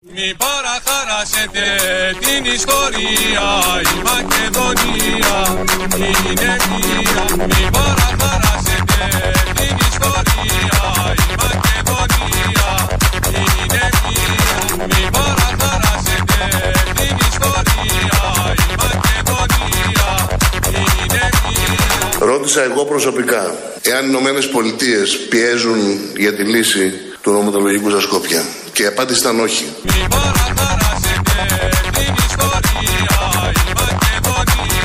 Μη παραχαράσετε την ιστορία, η Μακεδονία είναι μία. Μη παραχαράσετε την ιστορία, η Μακεδονία είναι μία. Μη παραχαράσετε την ιστορία, η Μακεδονία είναι μία. Ρώτησα εγώ προσωπικά εάν οι Ηνωμένες Πολιτείες πιέζουν για τη λύση του νομοτολογικού στα Σκόπια. Και η απάντηση ήταν όχι. Μη παραχαράσετε την ιστορία, η Μακεδονία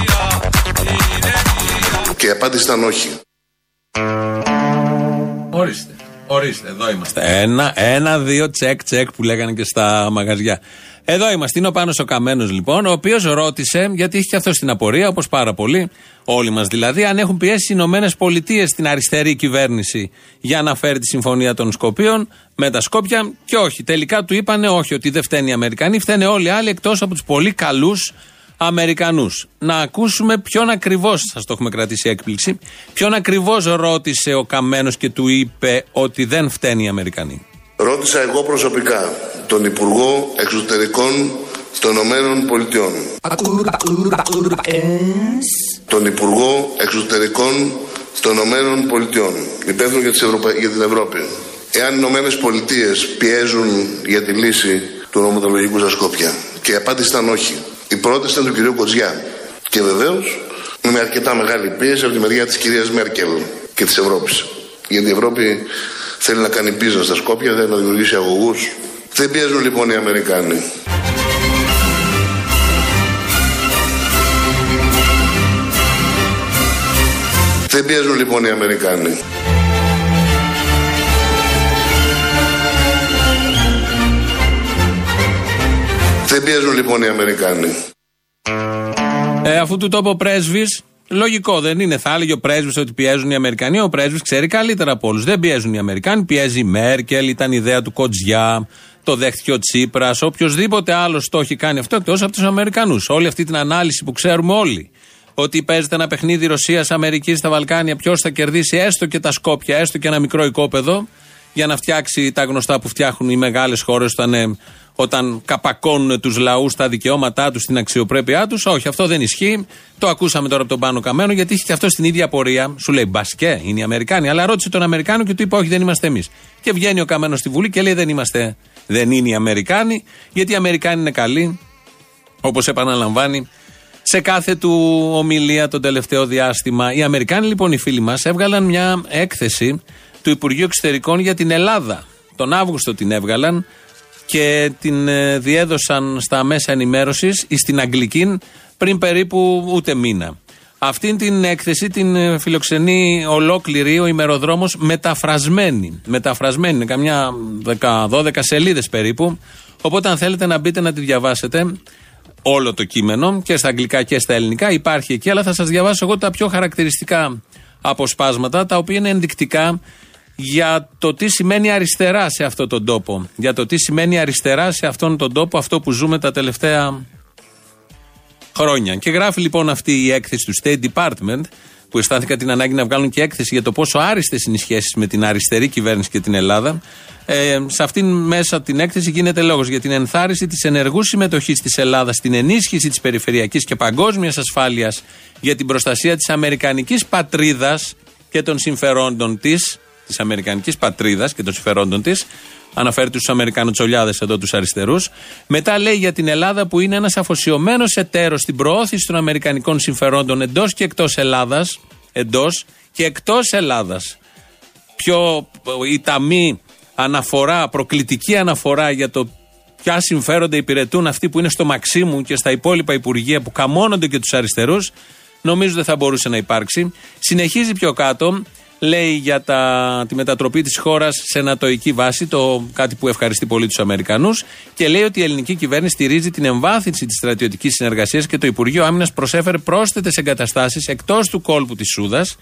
είναι μία. Και η απάντηση ήταν όχι. Ορίστε. Ορίστε, εδώ είμαστε. Ένα, ένα, δύο, τσεκ, τσεκ που λέγανε και στα μαγαζιά. Εδώ είμαστε. Είναι ο Πάνος ο Καμένος λοιπόν, ο οποίος ρώτησε, γιατί έχει και αυτό την απορία, όπως πάρα πολλοί, όλοι μας δηλαδή, αν έχουν πιέσει οι Ηνωμένες Πολιτείες στην αριστερή κυβέρνηση για να φέρει τη συμφωνία των Σκοπίων με τα Σκόπια. Και όχι. Τελικά του είπανε όχι, ότι δεν φταίνει οι Αμερικανοί, φταίνε όλοι οι άλλοι εκτός από τους πολύ καλούς Αμερικανούς. Να ακούσουμε ποιον ακριβώς, σας το έχουμε κρατήσει έκπληξη, ποιον ακριβώς ρώτησε ο Καμένος και του είπε ότι δεν φταίνει οι Αμερικανοί. Ρώτησα εγώ προσωπικά τον Υπουργό Εξωτερικών των Ηνωμένων Πολιτειών. Τον Υπουργό Εξωτερικών των Ηνωμένων Πολιτειών. Υπεύθυνο για, τις Ευρωπα- για την Ευρώπη. Εάν οι Ηνωμένες Πολιτείες πιέζουν για τη λύση του νομοτολογικού στα Σκόπια. Και η απάντηση ήταν όχι. Η πρόταση ήταν του κυρίου Κοτζιά. Και βεβαίως με αρκετά μεγάλη πίεση από τη μεριά της κυρίας Μέρκελ και της Ευρώπης. Γιατί η Ευρώπη θέλει να κάνει πίζα στα Σκόπια, θέλει να δημιουργήσει αγωγούς. Δεν πιέζουν λοιπόν οι Αμερικάνοι. Δεν πιέζουν λοιπόν οι Αμερικάνοι. Δεν πιέζουν λοιπόν οι Αμερικάνοι. Ε, αφού του το είπε ο πρέσβης, λογικό δεν είναι. Θα έλεγε ο πρέσβης ότι πιέζουν οι Αμερικανοί. Ο πρέσβης ξέρει καλύτερα από όλους. Δεν πιέζουν οι Αμερικάνοι. Πιέζει η Μέρκελ, ήταν ιδέα του Κοτζιά, το δέχτηκε ο Τσίπρας. Οποιοδήποτε άλλο το έχει κάνει αυτό εκτός από τους Αμερικανούς. Όλη αυτή την ανάλυση που ξέρουμε όλοι. Ότι παίζεται ένα παιχνίδι Ρωσία-Αμερική στα Βαλκάνια, ποιος θα κερδίσει έστω και τα Σκόπια, έστω και ένα μικρό οικόπεδο, για να φτιάξει τα γνωστά που φτιάχνουν οι μεγάλες χώρες όταν, ε, όταν καπακώνουν τους λαούς στα δικαιώματά τους, στην αξιοπρέπειά τους. Όχι, αυτό δεν ισχύει. Το ακούσαμε τώρα από τον Πάνο Καμένο, γιατί είχε και αυτό την ίδια πορεία. Σου λέει μπασκέ, είναι οι Αμερικάνοι. Αλλά ρώτησε τον Αμερικάνο και του είπε: Όχι, δεν είμαστε εμείς. Και βγαίνει ο Καμένος στη Βουλή και λέει: Δεν είμαστε, δεν είναι οι Αμερικάνοι, γιατί οι Αμερικάνοι είναι καλοί, όπως επαναλαμβάνει σε κάθε του ομιλία το τελευταίο διάστημα. Οι Αμερικάνοι λοιπόν οι φίλοι μας έβγαλαν μια έκθεση του Υπουργείου Εξωτερικών για την Ελλάδα. Τον Αύγουστο την έβγαλαν και την ε, διέδωσαν στα μέσα ενημέρωσης ή στην Αγγλική πριν περίπου ούτε μήνα. Αυτή την έκθεση την ε, φιλοξενεί ολόκληρη ο ημεροδρόμος μεταφρασμένη. Μεταφρασμένη, είναι καμιά 10-12 σελίδες περίπου. Οπότε αν θέλετε να μπείτε να τη διαβάσετε, όλο το κείμενο και στα αγγλικά και στα ελληνικά υπάρχει εκεί, αλλά θα σας διαβάσω εγώ τα πιο χαρακτηριστικά αποσπάσματα, τα οποία είναι ενδεικτικά για το τι σημαίνει αριστερά σε αυτόν τον τόπο. Για το τι σημαίνει αριστερά σε αυτόν τον τόπο, αυτό που ζούμε τα τελευταία χρόνια. Και γράφει λοιπόν αυτή η έκθεση του State Department, που αισθάνθηκα την ανάγκη να βγάλουν και έκθεση για το πόσο άριστες είναι οι σχέσεις με την αριστερή κυβέρνηση και την Ελλάδα. Ε, σε αυτήν μέσα την έκθεση γίνεται λόγος για την ενθάρρυνση της ενεργούς συμμετοχής της Ελλάδας στην ενίσχυση της περιφερειακής και παγκόσμιας ασφάλειας για την προστασία της αμερικανικής πατρίδας και των συμφερόντων της, της αμερικανικής πατρίδας και των συμφερόντων της. Αναφέρει τους Αμερικανοτσολιάδες εδώ, τους αριστερούς. Μετά λέει για την Ελλάδα που είναι ένας αφοσιωμένος εταίρος στην προώθηση των αμερικανικών συμφερόντων εντός και εκτός Ελλάδας. Εντός και εκτός Ελλάδας. Πιο η ταμή αναφορά, προκλητική αναφορά για το ποια συμφέροντα υπηρετούν αυτοί που είναι στο Μαξίμου και στα υπόλοιπα υπουργεία που καμώνονται και τους αριστερούς, νομίζω δεν θα μπορούσε να υπάρξει. Συνεχίζει πιο κάτω, λέει για τα, τη μετατροπή της χώρας σε νατοϊκή βάση, το κάτι που ευχαριστεί πολύ τους Αμερικανούς, και λέει ότι η ελληνική κυβέρνηση στηρίζει την εμβάθυνση της στρατιωτικής συνεργασίας και το Υπουργείο Άμυνας προσέφερε πρόσθετες εγκαταστάσεις εκτός του κόλπου της Σούδας.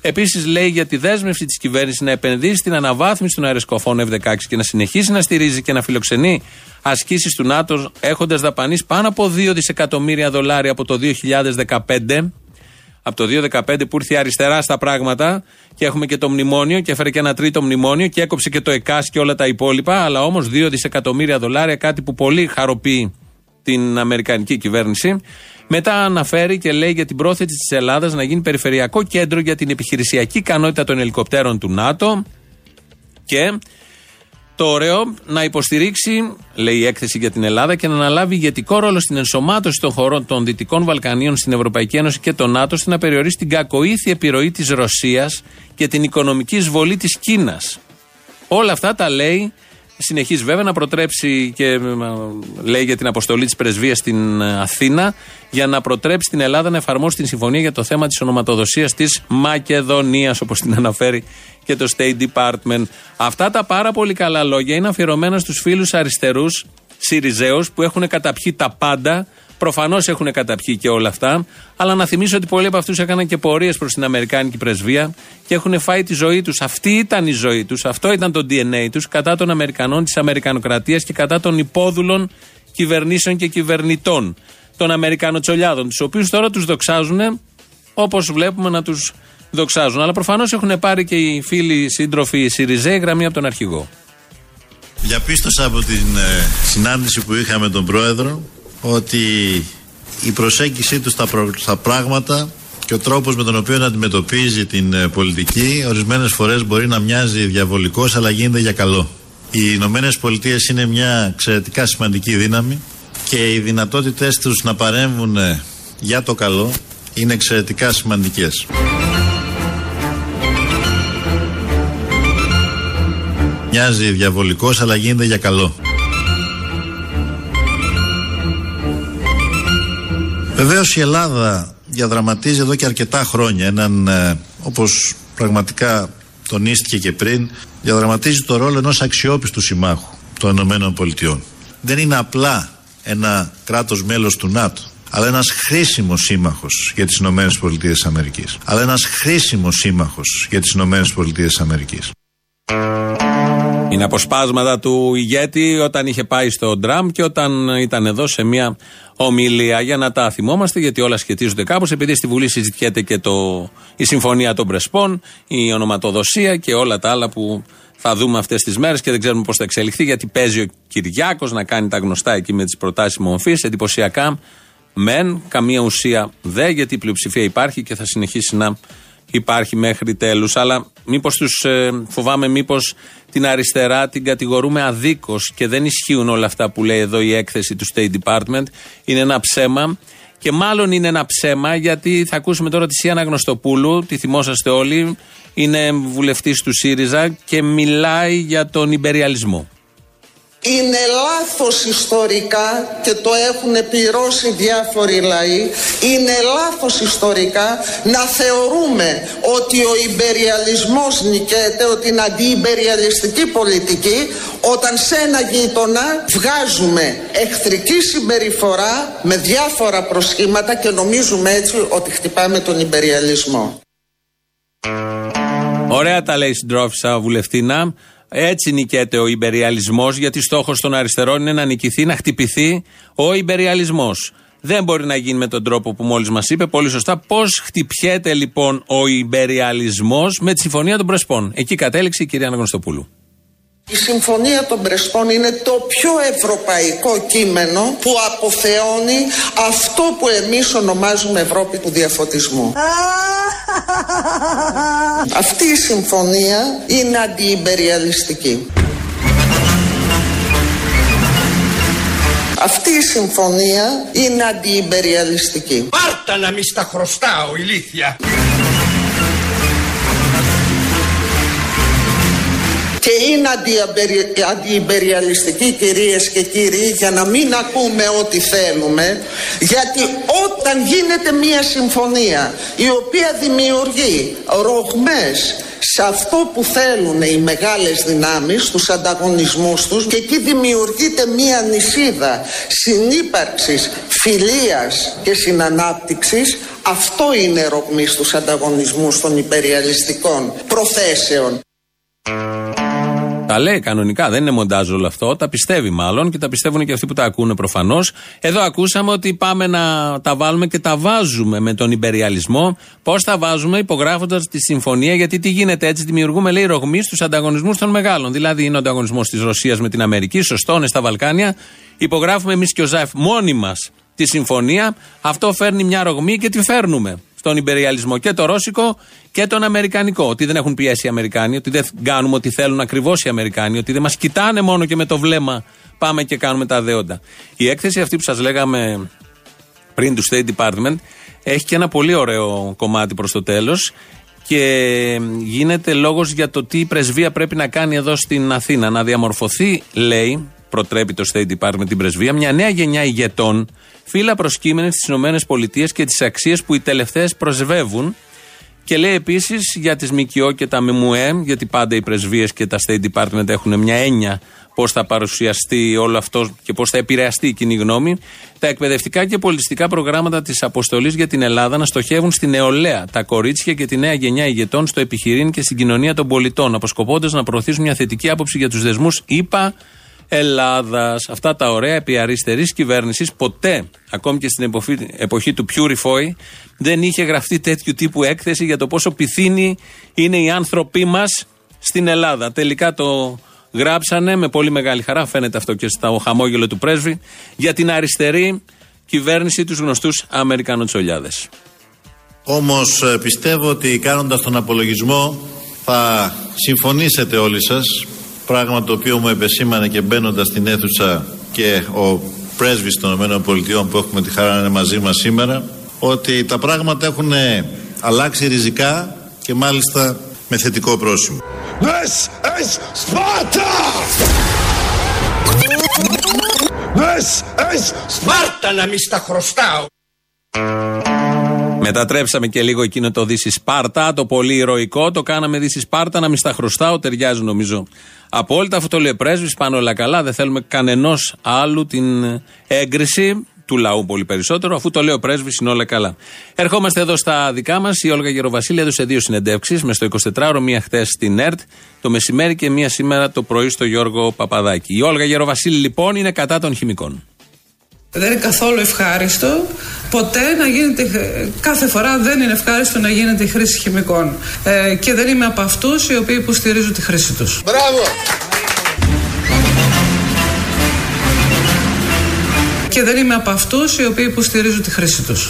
Επίσης, λέει για τη δέσμευση της κυβέρνησης να επενδύσει στην αναβάθμιση των αεροσκοφών F-16 και να συνεχίσει να στηρίζει και να φιλοξενεί ασκήσεις του ΝΑΤΟ, έχοντας δαπανίσει πάνω από 2 δισεκατομμύρια δολάρια από το 2015. Από το 2015 που ήρθε η αριστερά στα πράγματα και έχουμε και το μνημόνιο και έφερε και ένα τρίτο μνημόνιο και έκοψε και το ΕΚΑΣ και όλα τα υπόλοιπα. Αλλά όμως 2 δισεκατομμύρια δολάρια, κάτι που πολύ χαροποιεί την Αμερικανική κυβέρνηση. Μετά αναφέρει και λέει για την πρόθεση της Ελλάδας να γίνει περιφερειακό κέντρο για την επιχειρησιακή ικανότητα των ελικοπτέρων του ΝΑΤΟ. Και το ωραίο να υποστηρίξει, λέει η έκθεση για την Ελλάδα, και να αναλάβει ηγετικό ρόλο στην ενσωμάτωση των χωρών των Δυτικών Βαλκανίων στην Ευρωπαϊκή Ένωση και το ΝΑΤΟ, ώστε να περιορίσει την κακοήθεια επιρροή της Ρωσίας και την οικονομική εισβολή της Κίνας. Όλα αυτά τα λέει Συνεχίζει βέβαια να προτρέψει και ε, λέει για την αποστολή της πρεσβείας στην ε, Αθήνα για να προτρέψει την Ελλάδα να εφαρμόσει την συμφωνία για το θέμα της ονοματοδοσίας της Μακεδονίας, όπως την αναφέρει και το State Department. Αυτά τα πάρα πολύ καλά λόγια είναι αφιερωμένα στους φίλους αριστερούς Σιριζέους που έχουν καταπιεί τα πάντα Προφανώς έχουν καταπιεί και όλα αυτά. Αλλά να θυμίσω ότι πολλοί από αυτούς έκαναν και πορείες προς την Αμερικάνικη πρεσβεία και έχουν φάει τη ζωή τους. Αυτή ήταν η ζωή τους. Αυτό ήταν το DNA τους κατά των Αμερικανών, της Αμερικανοκρατίας και κατά των υπόδουλων κυβερνήσεων και κυβερνητών. Των Αμερικανοτσολιάδων, τους οποίους τώρα τους δοξάζουν όπως βλέπουμε να τους δοξάζουν. Αλλά προφανώς έχουν πάρει και οι φίλοι σύντροφοι Σιριζέ γραμμή από τον αρχηγό. Διαπίστωσα από την ε, συνάντηση που είχαμε τον πρόεδρο ότι η προσέγγιση τους στα, στα πράγματα και ο τρόπος με τον οποίο αντιμετωπίζει την ε, πολιτική ορισμένες φορές μπορεί να μοιάζει διαβολικός αλλά γίνεται για καλό. Οι Ηνωμένες Πολιτείες είναι μια εξαιρετικά σημαντική δύναμη και οι δυνατότητες τους να παρέμβουν ε, για το καλό είναι εξαιρετικά σημαντικές. Μοιάζει διαβολικός αλλά γίνεται για καλό. Βεβαίως η Ελλάδα διαδραματίζει εδώ και αρκετά χρόνια έναν, ε, όπως πραγματικά τονίστηκε και πριν, διαδραματίζει το ρόλο ενός αξιόπιστου συμμάχου των Ηνωμένων Πολιτειών. Δεν είναι απλά ένα κράτος μέλος του ΝΑΤΟ, αλλά ένας χρήσιμος σύμμαχος για τις Ηνωμένες Πολιτείες Αμερικής. Αλλά ένας χρήσιμος σύμμαχος για τις Ηνωμένες Πολιτείες Αμερικής. Είναι αποσπάσματα του ηγέτη όταν είχε πάει στο Ντραμ και όταν ήταν εδώ σε μια ομιλία. Για να τα θυμόμαστε γιατί όλα σχετίζονται κάπως επειδή στη Βουλή συζητιέται και το, η Συμφωνία των Πρεσπών, η ονοματοδοσία και όλα τα άλλα που θα δούμε αυτές τις μέρες και δεν ξέρουμε πώς θα εξελιχθεί γιατί παίζει ο Κυριάκος να κάνει τα γνωστά εκεί με τις προτάσεις μορφής. Εντυπωσιακά μεν, καμία ουσία δε γιατί η πλειοψηφία υπάρχει και θα συνεχίσει να υπάρχει μέχρι τέλους. Αλλά μήπως τους ε, φοβάμαι, μήπως την αριστερά την κατηγορούμε αδίκως και δεν ισχύουν όλα αυτά που λέει εδώ η έκθεση του State Department. Είναι ένα ψέμα. Και μάλλον είναι ένα ψέμα γιατί θα ακούσουμε τώρα τη Σιάννα Γνωστοπούλου, τη θυμόσαστε όλοι, είναι βουλευτής του ΣΥΡΙΖΑ και μιλάει για τον υπεριαλισμό είναι λάθος ιστορικά και το έχουν πληρώσει διάφοροι λαοί. Είναι λάθος ιστορικά να θεωρούμε ότι ο υπεριαλισμός νικέται ότι είναι αντιυμπεριαλιστική πολιτική όταν σε ένα γείτονα βγάζουμε εχθρική συμπεριφορά με διάφορα προσχήματα και νομίζουμε έτσι ότι χτυπάμε τον υπεριαλισμό. Ωραία τα λέει συντρόφισσα βουλευτήνα έτσι νικέται ο υπεριαλισμός, γιατί στόχος των αριστερών είναι να νικηθεί, να χτυπηθεί ο υπεριαλισμός. Δεν μπορεί να γίνει με τον τρόπο που μόλις μας είπε, πολύ σωστά. Πώς χτυπιέται λοιπόν ο υπεριαλισμός με τη Συμφωνία των Πρεσπών. Εκεί κατέληξε η κυρία Αναγνωστοπούλου. Η Συμφωνία των Πρεσπών είναι το πιο ευρωπαϊκό κείμενο που αποθεώνει αυτό που εμείς ονομάζουμε Ευρώπη του διαφωτισμού. Αυτή η συμφωνία είναι αντιυμπεριαλιστική. Αυτή η συμφωνία είναι αντιυμπεριαλιστική. Πάρτα να μη στα χρωστάω, ηλίθεια. Και είναι αντιυμπεριαλιστική κυρίες και κύριοι για να μην ακούμε ό,τι θέλουμε γιατί όταν γίνεται μια συμφωνία η οποία δημιουργεί ρογμές σε αυτό που θέλουν οι μεγάλες δυνάμεις, τους ανταγωνισμούς τους και εκεί δημιουργείται μία νησίδα συνύπαρξης, φιλίας και συνανάπτυξης αυτό είναι ρογμής στους ανταγωνισμούς των υπεριαλιστικών προθέσεων. Τα λέει κανονικά, δεν είναι μοντάζ όλο αυτό. Τα πιστεύει μάλλον και τα πιστεύουν και αυτοί που τα ακούνε προφανώς. Εδώ ακούσαμε ότι πάμε να τα βάλουμε και τα βάζουμε με τον υπεριαλισμό. Πώς τα βάζουμε, υπογράφοντας τη συμφωνία, γιατί τι γίνεται έτσι, δημιουργούμε λέει ρογμή στους ανταγωνισμούς των μεγάλων. Δηλαδή είναι ο ανταγωνισμός της Ρωσίας με την Αμερική, σωστό είναι στα Βαλκάνια. Υπογράφουμε εμείς και ο ΖΑΕΦ μόνοι μας τη συμφωνία. Αυτό φέρνει μια ρογμή και τη φέρνουμε στον υπεριαλισμό και το ρώσικο και τον αμερικανικό. Ότι δεν έχουν πιέσει οι Αμερικάνοι, ότι δεν κάνουμε ό,τι θέλουν ακριβώς οι Αμερικάνοι, ότι δεν μας κοιτάνε μόνο και με το βλέμμα πάμε και κάνουμε τα δέοντα. Η έκθεση αυτή που σας λέγαμε πριν του State Department έχει και ένα πολύ ωραίο κομμάτι προς το τέλος και γίνεται λόγος για το τι η πρεσβεία πρέπει να κάνει εδώ στην Αθήνα. Να διαμορφωθεί, λέει, προτρέπει το State Department την πρεσβεία, μια νέα γενιά ηγετών, φύλλα προσκύμενη στις ΗΠΑ και τις αξίες που οι τελευταίες προσβεύουν. Και λέει επίσης για τις ΜΚΟ και τα ΜΜΕ, γιατί πάντα οι πρεσβείες και τα State Department έχουν μια έννοια πώς θα παρουσιαστεί όλο αυτό και πώς θα επηρεαστεί η κοινή γνώμη. Τα εκπαιδευτικά και πολιτιστικά προγράμματα της αποστολής για την Ελλάδα να στοχεύουν στη νεολαία, τα κορίτσια και τη νέα γενιά ηγετών στο επιχειρήν και στην κοινωνία των πολιτών, αποσκοπώντας να προωθήσουν μια θετική άποψη για τους δεσμούς ΗΠΑ Ελλάδας. Αυτά τα ωραία επί αριστερής κυβέρνησης ποτέ, ακόμη και στην εποχή, εποχή του Purify, δεν είχε γραφτεί τέτοιου τύπου έκθεση για το πόσο πυθύνοι είναι οι άνθρωποι μας στην Ελλάδα. Τελικά το γράψανε με πολύ μεγάλη χαρά, φαίνεται αυτό και στο χαμόγελο του πρέσβη, για την αριστερή κυβέρνηση τους γνωστούς Αμερικανοτσολιάδες. Όμως πιστεύω ότι κάνοντας τον απολογισμό θα συμφωνήσετε όλοι σας πράγμα το οποίο μου επεσήμανε και μπαίνοντας στην αίθουσα και ο πρέσβης των ΗΠΑ που έχουμε τη χαρά να είναι μαζί μας σήμερα ότι τα πράγματα έχουν αλλάξει ριζικά και μάλιστα με θετικό πρόσημο. This is Sparta! This is Sparta να μη στα χρωστάω! Μετατρέψαμε και λίγο εκείνο το Δύση Σπάρτα, το πολύ ηρωικό. Το κάναμε Δύση Σπάρτα, να μην στα χρωστάω. Ταιριάζει νομίζω απόλυτα. Αυτό το λέει ο πρέσβης. Πάνε όλα καλά. Δεν θέλουμε κανενός άλλου την έγκριση του λαού πολύ περισσότερο. Αφού το λέει ο πρέσβης, είναι όλα καλά. Ερχόμαστε εδώ στα δικά μας. Η Όλγα Γεροβασίλη έδωσε δύο συνεντεύξεις μες στο 24ωρο, μία χθες στην ΕΡΤ το μεσημέρι και μία σήμερα το πρωί στο Γιώργο Παπαδάκη. Η Όλγα Γεροβασίλη λοιπόν είναι κατά των χημικών. Δεν είναι καθόλου ευχάριστο ποτέ να γίνεται, κάθε φορά δεν είναι ευχάριστο να γίνεται η χρήση χημικών. Ε, και δεν είμαι από αυτούς οι οποίοι υποστηρίζουν τη χρήση τους. Μπράβο! Και δεν είμαι από αυτούς οι οποίοι υποστηρίζουν τη χρήση τους.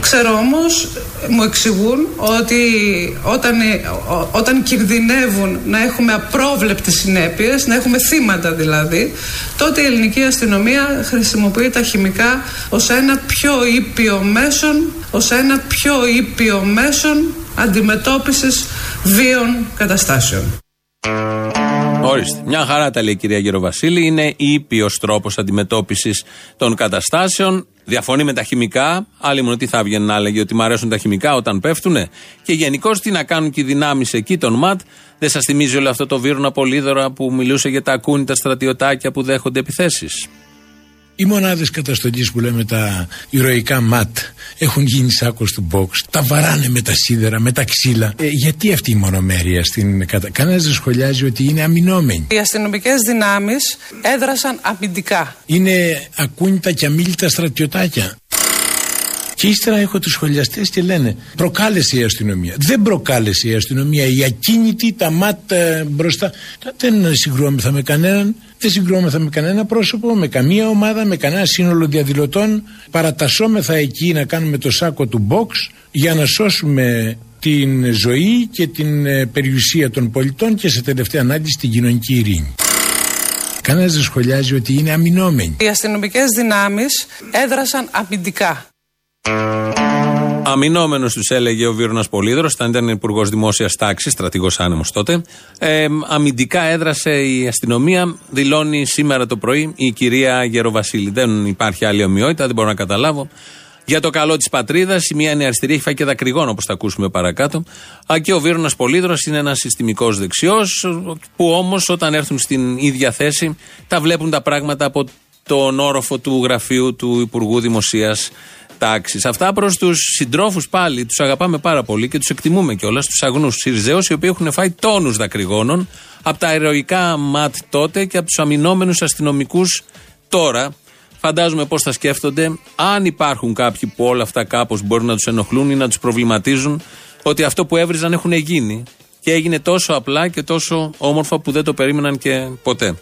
Ξέρω όμως, μου εξηγούν ότι όταν, όταν κινδυνεύουν να έχουμε απρόβλεπτες συνέπειες, να έχουμε θύματα δηλαδή, τότε η ελληνική αστυνομία χρησιμοποιεί τα χημικά ως ένα πιο ήπιο μέσον, ως ένα πιο ήπιο μέσον αντιμετώπισης βίων καταστάσεων. Ορίστε. Μια χαρά τα λέει η κυρία Γεροβασίλη. Είναι ήπιος τρόπος αντιμετώπισης των καταστάσεων. Διαφωνεί με τα χημικά. Άλλοι μόνο τι θα έβγαινε να έλεγε ότι μου αρέσουν τα χημικά όταν πέφτουνε. Και γενικώ τι να κάνουν και οι δυνάμεις εκεί των ΜΑΤ. Δεν σας θυμίζει όλο αυτό το βίρνα πολύδωρα που μιλούσε για τα ακούνητα στρατιωτάκια που δέχονται επιθέσεις. Οι μονάδες καταστολής που λέμε τα ηρωικά ματ έχουν γίνει σάκος του box. Τα βαράνε με τα σίδερα, με τα ξύλα. Ε, γιατί αυτή η μονομέρεια στην κατα... Κανένας δεν σχολιάζει ότι είναι αμυνόμενοι. Οι αστυνομικές δυνάμεις έδρασαν αμυντικά. Είναι ακούνητα και αμήλυτα στρατιωτάκια. Και ύστερα έχω τους σχολιαστές και λένε προκάλεσε η αστυνομία. Δεν προκάλεσε η αστυνομία. Η ακίνητη, τα μάτια μπροστά. Δεν συγκρουόμεθα με κανέναν. Δεν συγκρουόμεθα με κανένα πρόσωπο, με καμία ομάδα, με κανένα σύνολο διαδηλωτών. Παρατασσόμεθα εκεί να κάνουμε το σάκο του box για να σώσουμε την ζωή και την ε, περιουσία των πολιτών και σε τελευταία ανάγκη την κοινωνική ειρήνη. Κανένας δεν σχολιάζει ότι είναι αμυνόμενοι. Οι αστυνομικές δυνάμεις έδρασαν αμυντικά. Αμυνόμενος τους έλεγε ο Βίρονας Πολύδρο, όταν ήταν υπουργός δημόσιας τάξης, στρατηγός άνεμος τότε. Ε, αμυντικά έδρασε η αστυνομία, δηλώνει σήμερα το πρωί η κυρία Γεροβασίλη. Δεν υπάρχει άλλη ομοιότητα, δεν μπορώ να καταλάβω. Για το καλό της πατρίδας, η μία είναι αριστερή, έχει φάει και δακρυγόνο, όπως θα ακούσουμε παρακάτω. Α, και ο Βίρονας Πολύδρο είναι ένας συστημικός δεξιός, που όμως όταν έρθουν στην ίδια θέση, τα βλέπουν τα πράγματα από τον όροφο του γραφείου του Υπουργού Δημοσίας τάξη. Αυτά προς τους συντρόφους πάλι. Τους αγαπάμε πάρα πολύ και τους εκτιμούμε κιόλας. Τους αγνούς Σιριζέους, οι οποίοι έχουν φάει τόνους δακρυγόνων από τα ηρωικά ματ τότε και από τους αμυνόμενους αστυνομικούς τώρα. Φαντάζομαι πώς θα σκέφτονται, αν υπάρχουν κάποιοι που όλα αυτά κάπως μπορούν να τους ενοχλούν ή να τους προβληματίζουν, ότι αυτό που έβριζαν έχουν γίνει. Και έγινε τόσο απλά και τόσο όμορφα που δεν το περίμεναν και ποτέ.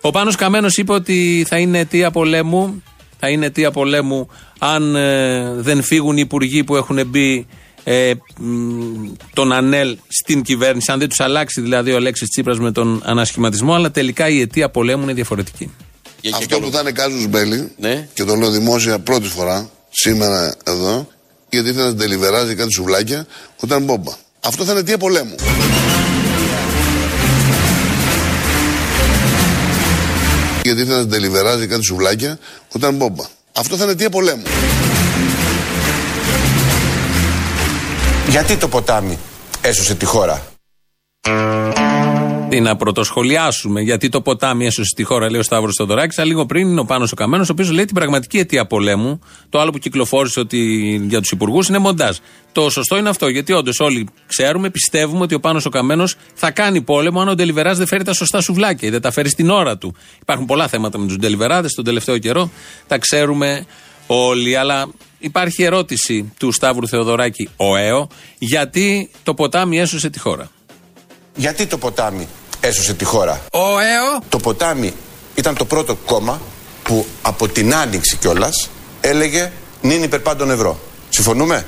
Ο Πάνος Καμένος είπε ότι θα είναι αιτία πολέμου, θα είναι αιτία πολέμου αν ε, δεν φύγουν οι υπουργοί που έχουν μπει ε, μ, τον ΑΝΕΛ στην κυβέρνηση, αν δεν τους αλλάξει δηλαδή ο Αλέξης Τσίπρας με τον ανασχηματισμό, αλλά τελικά η αιτία πολέμου είναι διαφορετική. Αυτό που θα είναι κάζους μπέλη Ναι. και το λέω δημόσια πρώτη φορά σήμερα εδώ γιατί ήθελα να τελειβεράζει κάτι σουβλάκια όταν μπόμπα. Αυτό θα είναι αιτία πολέμου. Γιατί ήθελα να τελειβεράζει κάτι σουβλάκια όταν μπόμπα. Αυτό θα είναι αιτία πολέμου. Γιατί το ποτάμι έσωσε τη χώρα; Τι να πρωτοσχολιάσουμε, γιατί το ποτάμι έσωσε τη χώρα, λέει ο Σταύρος Θοδωράκη. Αλλά λίγο πριν είναι ο Πάνος ο Καμένος, ο οποίος λέει την πραγματική αιτία πολέμου. Το άλλο που κυκλοφόρησε ότι για τους υπουργούς είναι μοντάζ. Το σωστό είναι αυτό, γιατί όντως όλοι ξέρουμε, πιστεύουμε ότι ο Πάνος ο Καμένος θα κάνει πόλεμο αν ο Ντελιβεράς δεν φέρει τα σωστά σουβλάκια ή δεν τα φέρει στην ώρα του. Υπάρχουν πολλά θέματα με τους Ντελιβεράδες τον τελευταίο καιρό, τα ξέρουμε όλοι. Αλλά υπάρχει ερώτηση του Σταύρου Θεοδωράκη, ο ΕΟ, γιατί το ποτάμι έσωσε τη χώρα. Γιατί το ποτάμι; Έσωσε τη χώρα. Ο ΕΟ Το ποτάμι ήταν το πρώτο κόμμα που από την άνοιξη κιόλας έλεγε νυν υπερπάντων ευρώ. Συμφωνούμε;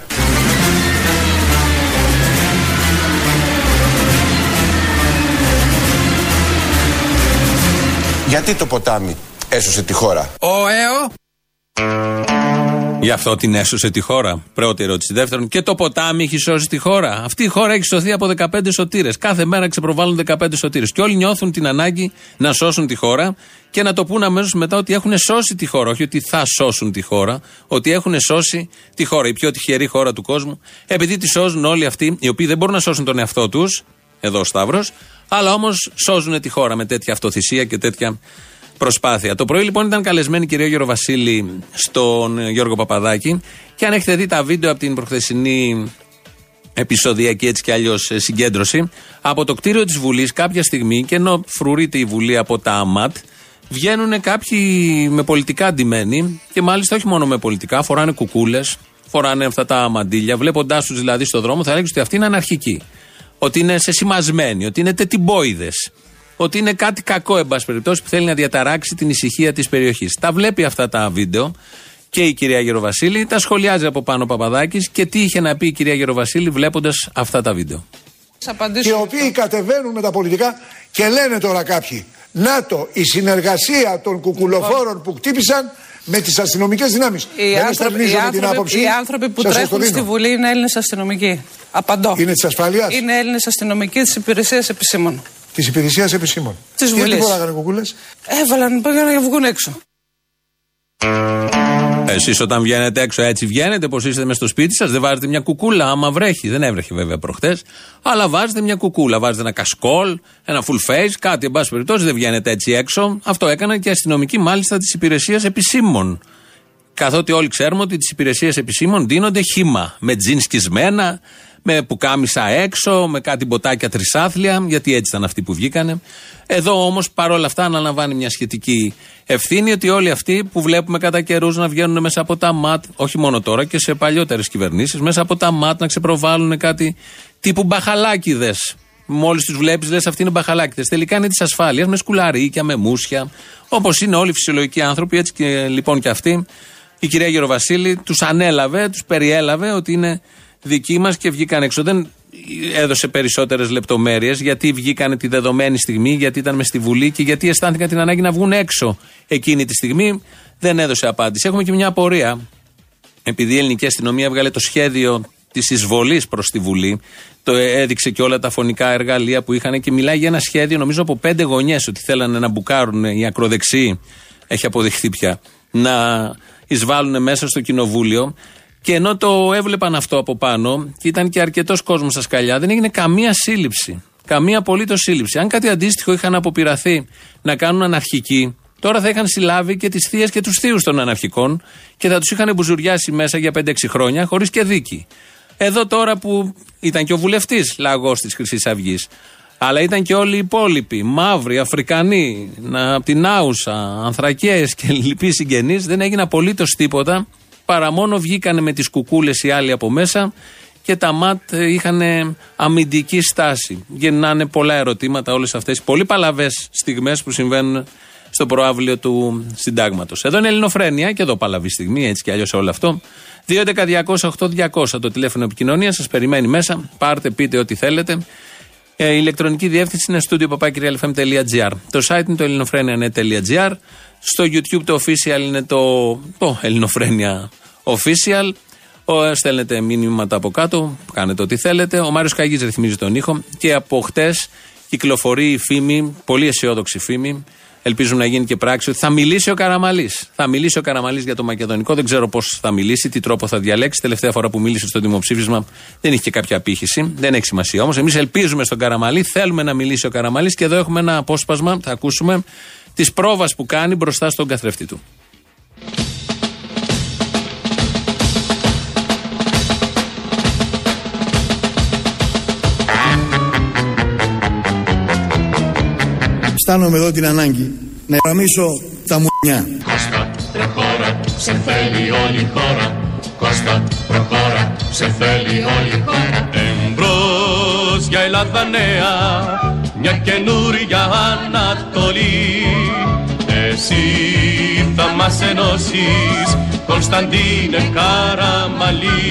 Γιατί το ποτάμι έσωσε τη χώρα; Ο ΕΟ. Γι' αυτό την έσωσε τη χώρα. Πρώτη ερώτηση. Δεύτερον, και το ποτάμι έχει σώσει τη χώρα. Αυτή η χώρα έχει σωθεί από 15 σωτήρες. Κάθε μέρα ξεπροβάλλουν 15 σωτήρες. Και όλοι νιώθουν την ανάγκη να σώσουν τη χώρα και να το πούν αμέσως μετά ότι έχουν σώσει τη χώρα. Όχι ότι θα σώσουν τη χώρα, ότι έχουν σώσει τη χώρα. Η πιο τυχερή χώρα του κόσμου. Επειδή τη σώζουν όλοι αυτοί, οι οποίοι δεν μπορούν να σώσουν τον εαυτό τους, εδώ ο Σταύρος, αλλά όμως σώζουν τη χώρα με τέτοια αυτοθυσία και τέτοια προσπάθεια. Το πρωί λοιπόν ήταν καλεσμένη η κυρία Γεροβασίλη στον ε, Γιώργο Παπαδάκη και αν έχετε δει τα βίντεο από την προχθεσινή επεισοδιακή έτσι κι αλλιώς συγκέντρωση, από το κτίριο της Βουλής κάποια στιγμή και ενώ φρουρείται η Βουλή από τα ΑΜΑΤ, βγαίνουν κάποιοι με πολιτικά αντιμένοι και μάλιστα όχι μόνο με πολιτικά, φοράνε κουκούλες, φοράνε αυτά τα μαντίλια. Βλέποντάς τους δηλαδή στο δρόμο, θα έλεγε ότι αυτοί είναι αναρχικοί. Ότι είναι σεσημασμένοι, ότι είναι τετιμπόιδε. Ότι είναι κάτι κακό, εν πάση περιπτώσει, που θέλει να διαταράξει την ησυχία της περιοχής. Τα βλέπει αυτά τα βίντεο και η κυρία Γεροβασίλη, τα σχολιάζει από πάνω ο Παπαδάκης και τι είχε να πει η κυρία Γεροβασίλη βλέποντας αυτά τα βίντεο. οι οποίοι κατεβαίνουν με τα πολιτικά και λένε τώρα κάποιοι ΝΑΤΟ, η συνεργασία των κουκουλοφόρων που χτύπησαν με τις αστυνομικές δυνάμεις. Οι Δεν άνθρωποι, οι, εστραπνίζω με την άνθρωποι, άποψη. οι άνθρωποι που Σας το τρέχουν δίνω. στη Βουλή είναι Έλληνες αστυνομικοί. Απαντώ. Είναι της ασφαλείας, Είναι Έλληνες αστυνομικοί της υπηρεσίας επισήμων. Της υπηρεσίας επισήμων. Της Γιατί Βουλής. φοράγανε κουκούλες; Έβαλαν για να βγουν έξω. Εσείς όταν βγαίνετε έξω έτσι βγαίνετε, πώ είστε μες στο σπίτι σας, δεν βάζετε μια κουκούλα άμα βρέχει. Δεν έβρεχε βέβαια προχτές. Αλλά βάζετε μια κουκούλα, βάζετε ένα κασκόλ, ένα full face, κάτι εν πάση περιπτώσει, δεν βγαίνετε έτσι έξω. Αυτό έκαναν και αστυνομικοί μάλιστα της υπηρεσίας επισήμων. Καθότι όλοι ξέρουμε ότι τις υπηρεσίες επισήμων δίνονται χύμα. Με τζιν σκισμένα, με πουκάμισα έξω, με κάτι μποτάκια τρισάθλια, γιατί έτσι ήταν αυτοί που βγήκανε. Εδώ όμως παρόλα αυτά αναλαμβάνει μια σχετική ευθύνη ότι όλοι αυτοί που βλέπουμε κατά καιρούς να βγαίνουν μέσα από τα ΜΑΤ, όχι μόνο τώρα και σε παλιότερες κυβερνήσεις, μέσα από τα ΜΑΤ να ξεπροβάλλουν κάτι τύπου μπαχαλάκιδε. Μόλις τους βλέπεις, λες αυτοί είναι μπαχαλάκιδε. Τελικά είναι της ασφάλειας, με σκουλαρίκια, με μουσια. Όπως είναι όλοι οι φυσιολογικοί άνθρωποι, έτσι και λοιπόν και αυτοί. Η κυρία Γεροβασίλη τους ανέλαβε, τους περιέλαβε ότι είναι δικοί μας και βγήκαν έξω. Δεν έδωσε περισσότερες λεπτομέρειες γιατί βγήκαν τη δεδομένη στιγμή, γιατί ήταν μες στη Βουλή και γιατί αισθάνθηκαν την ανάγκη να βγουν έξω εκείνη τη στιγμή. Δεν έδωσε απάντηση. Έχουμε και μια απορία. Επειδή η ελληνική αστυνομία βγάλε το σχέδιο της εισβολής προς τη Βουλή, το έδειξε και όλα τα φωνικά εργαλεία που είχαν και μιλάει για ένα σχέδιο, νομίζω από πέντε γωνιές, ότι θέλανε να μπουκάρουν οι ακροδεξιοί, έχει αποδειχθεί πια, να εισβάλλουν μέσα στο κοινοβούλιο. Και ενώ το έβλεπαν αυτό από πάνω, και ήταν και αρκετός κόσμος στα σκαλιά, δεν έγινε καμία σύλληψη. Καμία απολύτως σύλληψη. Αν κάτι αντίστοιχο είχαν αποπειραθεί να κάνουν αναρχικοί, Τώρα θα είχαν συλλάβει και τις θείες και τους θείους των αναρχικών και θα τους είχαν μπουζουριάσει μέσα για 5-6 χρόνια χωρίς και δίκη. Εδώ τώρα που ήταν και ο βουλευτής λαγός της Χρυσής Αυγής, αλλά ήταν και όλοι οι υπόλοιποι, μαύροι, Αφρικανοί, να, από την Άουσα, Ανθρακίε και λοιποί συγγενείς, δεν έγινε απολύτως τίποτα παρά μόνο βγήκανε με τις κουκούλες οι άλλοι από μέσα και τα ΜΑΤ είχαν αμυντική στάση. Γεννάνε πολλά ερωτήματα όλες αυτές οι πολύ παλαβές στιγμές που συμβαίνουν στο προάβλιο του συντάγματος. Εδώ είναι Ελληνοφρένεια και εδώ παλαβή στιγμή, έτσι κι αλλιώς όλο αυτό. 2.11.200.8.200 το τηλέφωνο επικοινωνίας σας περιμένει μέσα. Πάρτε, πείτε ό,τι θέλετε. Ε, η ηλεκτρονική διεύθυνση είναι studio.papakirialfm.gr. Το site είναι το ελληνοφρένια.gr. Στο YouTube το official είναι το, το Ελληνοφρένια Official. Ο, στέλνετε μήνυματα από κάτω, κάνετε ό,τι θέλετε. Ο Μάριος Καγής ρυθμίζει τον ήχο και από χτες κυκλοφορεί η φήμη, πολύ αισιόδοξη φήμη, ελπίζουμε να γίνει και πράξη, ότι θα μιλήσει ο Καραμαλής. Θα μιλήσει ο Καραμαλής για το Μακεδονικό. Δεν ξέρω πώς θα μιλήσει, τι τρόπο θα διαλέξει. Τελευταία φορά που μίλησε στο δημοψήφισμα δεν είχε και κάποια απήχηση. Δεν έχει σημασία όμως. Εμείς ελπίζουμε στον Καραμαλή, θέλουμε να μιλήσει ο Καραμαλής και εδώ έχουμε ένα απόσπασμα, θα ακούσουμε, τη πρόβας που κάνει μπροστά στον καθρέφτη του. Αισθάνομαι εδώ την ανάγκη να γραμμίσω τα μουνιά. Κώστα, προχώρα, σε θέλει όλη η χώρα. Κώστα, προχώρα, σε θέλει όλη η χώρα. Εμπρός για Ελλάδα νέα, μια καινούρια Ανατολή. Εσύ θα μας ενώσεις, Κωνσταντίνε Καραμαλή.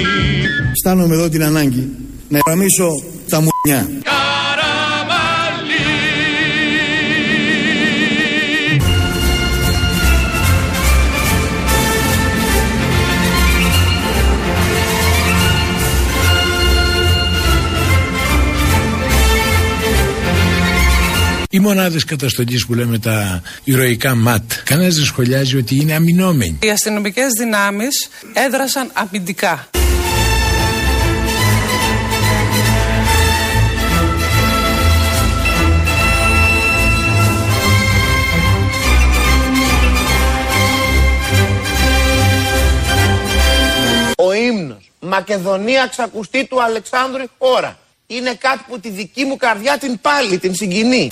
Αισθάνομαι εδώ την ανάγκη να γραμμίσω τα μουνιά. Οι μονάδες καταστολής που λέμε τα ηρωικά ΜΑΤ, κανένας δεν σχολιάζει ότι είναι αμυνόμενοι. Οι αστυνομικές δυνάμεις έδρασαν αμυντικά. Ο ύμνος Μακεδονία ξακουστή του Αλεξάνδρου χώρα. Είναι κάτι που τη δική μου καρδιά την πάλι, την συγκινεί.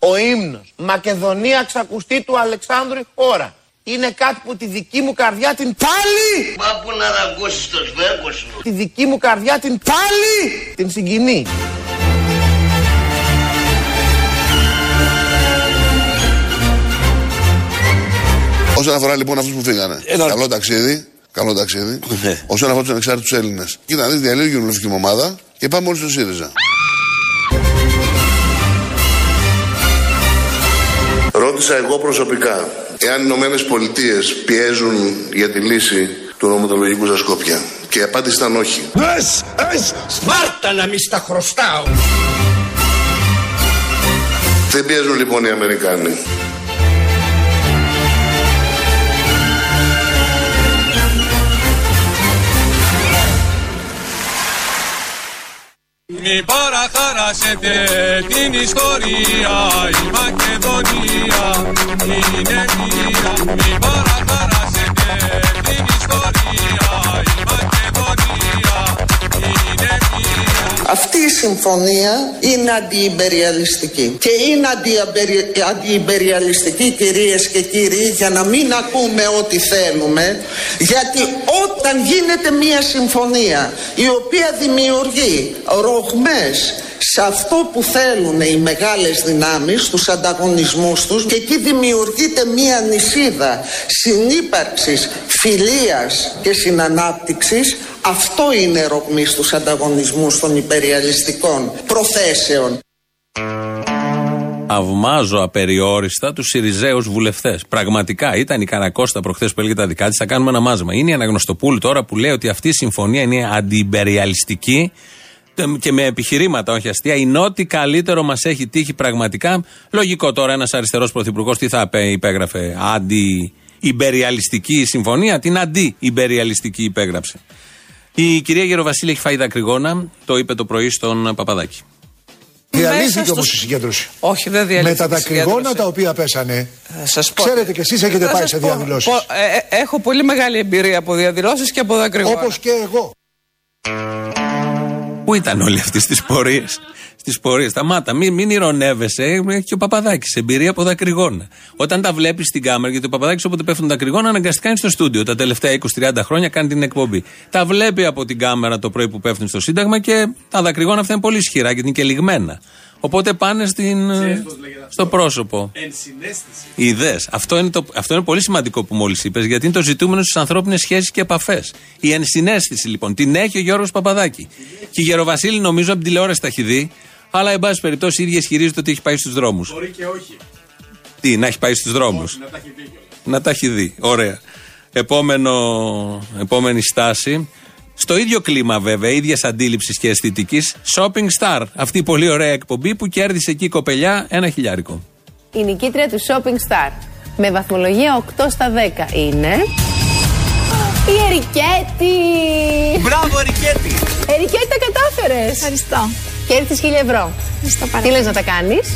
Ο ύμνος. Μακεδονία ξακουστή του Αλεξάνδρου χώρα. Είναι κάτι που τη δική μου καρδιά την πάλι! Μα που να δαγκώσεις το σβέρκο σου. Τη δική μου καρδιά την πάλι! Την συγκινεί Όσον αφορά λοιπόν αυτούς που φύγανε. Καλό ταξίδι. Καλό ταξίδι. Όσον αφορά τους ανεξάρτητους Έλληνες. Κοίτα, να δεις διαλύει η κοινοβουλευτική μου ομάδα και πάμε όλοι στο ΣΥΡΙΖΑ. Ρώτησα εγώ προσωπικά εάν οι Ηνωμένες Πολιτείες πιέζουν για τη λύση του νομοτολογικού στα Σκόπια. Και η απάντηση ήταν όχι. Εσ, εσ, Σπάρτα να μη στα χρωστάω. Δεν πιέζουν λοιπόν οι Αμερικάνοι. Μη παραχαράσετε την ιστορία, η Μακεδονία είναι μία. Μη παραχαράσετε την ιστορία, Αυτή η συμφωνία είναι αντιυμπεριαλιστική. Και είναι αντιυμπερι- αντιυμπεριαλιστική κυρίες και κύριοι για να μην ακούμε ό,τι θέλουμε γιατί όταν γίνεται μια συμφωνία η οποία δημιουργεί ρογμές σε αυτό που θέλουν οι μεγάλες δυνάμεις, τους ανταγωνισμούς τους και εκεί δημιουργείται μία νησίδα συνύπαρξης, φιλίας και συνανάπτυξης αυτό είναι ρογμή στους ανταγωνισμούς των υπεριαλιστικών προθέσεων. Αυμάζω απεριόριστα τους Σιριζέους βουλευτές. Πραγματικά ήταν η Καρακώστα προχθές που έλεγε τα δικά της. Θα κάνουμε ένα μάζεμα. Είναι η Αναγνωστοπούλου τώρα που λέει ότι αυτή η συμφωνία είναι αντιυμπεριαλιστική και με επιχειρήματα, όχι αστεία. Είναι ό,τι καλύτερο μας έχει τύχει πραγματικά. Λογικό τώρα ένας αριστερός πρωθυπουργός τι θα πέ- υπέγραφε. Αντι-υπεριαλιστική συμφωνία. Την αντι-υπεριαλιστική υπέγραψε. Η κυρία Γεροβασίλη έχει φάει δακρυγόνα. Το είπε το πρωί στον Παπαδάκη. Διαλύθηκε Μέσα όμως στο- η συγκέντρωση. Όχι, δεν Με διαλύθηκε. τα η δακρυγόνα συγκέντρωση. τα οποία πέσανε. Θα σας πω. Ξέρετε κι εσείς έχετε Θα πάει σας σε πω, διαδηλώσεις. πω, ε, ε, έχω πολύ μεγάλη εμπειρία από διαδηλώσεις και από δακρυγόνα. Όπως και εγώ. Πού ήταν όλοι αυτοί στις πορείες; Στις πορείες. Σταμάτα, μην, μην ηρωνεύεσαι. Έχει και ο Παπαδάκης εμπειρία από δακρυγόνα. Όταν τα βλέπεις στην κάμερα, γιατί ο Παπαδάκης όποτε πέφτουν δακρυγόνα, αναγκαστικά είναι στο στούντιο. Τα τελευταία 20-30 χρόνια κάνει την εκπομπή. Τα βλέπει από την κάμερα το πρωί που πέφτουν στο Σύνταγμα και τα δακρυγόνα αυτά είναι πολύ ισχυρά γιατί είναι και λιγμένα. Οπότε πάνε στην, στο πρόσωπο. Ιδέες. Αυτό, είναι το- αυτό είναι πολύ σημαντικό που μόλις είπες, γιατί είναι το ζητούμενο στις ανθρώπινες σχέσεις και επαφές. Η ενσυναίσθηση λοιπόν την έχει ο Γιώργος Παπαδάκη. Και η Γεροβασίλη νομίζω από την τηλεόραση τα έχει δει, αλλά εν πάση περιπτώσει η ίδια ισχυρίζεται ότι έχει πάει στους δρόμους. Μπορεί και όχι. Τι, να έχει πάει στους δρόμου. Να τα έχει δει κιόλας. Να τα έχει δει. Ωραία. Επόμενο, επόμενη στάση. Στο ίδιο κλίμα βέβαια, ίδιας αντίληψης και αισθητικής, Shopping Star. Αυτή η πολύ ωραία εκπομπή που κέρδισε εκεί η κοπελιά ένα χιλιάρικο. Η νικήτρια του Shopping Star με βαθμολογία 8 στα 10 είναι. Η Ερικέτη! Μπράβο, Ερικέτη! Ερικέτη τα κατάφερες! Ευχαριστώ. Κέρδισες 1000 ευρώ. Ευχαριστώ πάρα Τι πολύ. λες να τα κάνεις;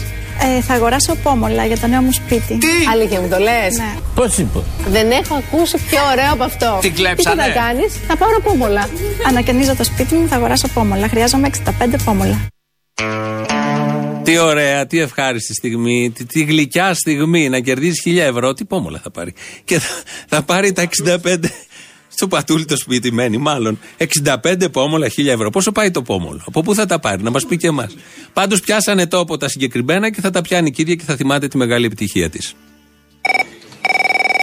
Ε, θα αγοράσω πόμολα για το νέο μου σπίτι. Τι! Αλήθεια μου το λες; Ναι. Πώς είπε; Δεν έχω ακούσει πιο ωραίο από αυτό. Την Τι κλέψανε; θα κάνεις; Θα πάρω πόμολα. Ανακαινίζω το σπίτι μου, θα αγοράσω πόμολα. Χρειάζομαι 65 πόμολα. Τι ωραία, τι ευχάριστη στιγμή, τι, τι γλυκιά στιγμή να κερδίσει χιλιά ευρώ. Τι πόμολα θα πάρει. Και θα, θα πάρει τα 65. Στο πατούλι το σπίτι μένει, μάλλον. 65 πόμολα, χίλια ευρώ. Πόσο πάει το πόμολο, από πού θα τα πάρει, να μας πει και εμάς. Πάντως πιάσανε τόπο τα συγκεκριμένα και θα τα πιάνει η ίδια και θα θυμάται τη μεγάλη επιτυχία της.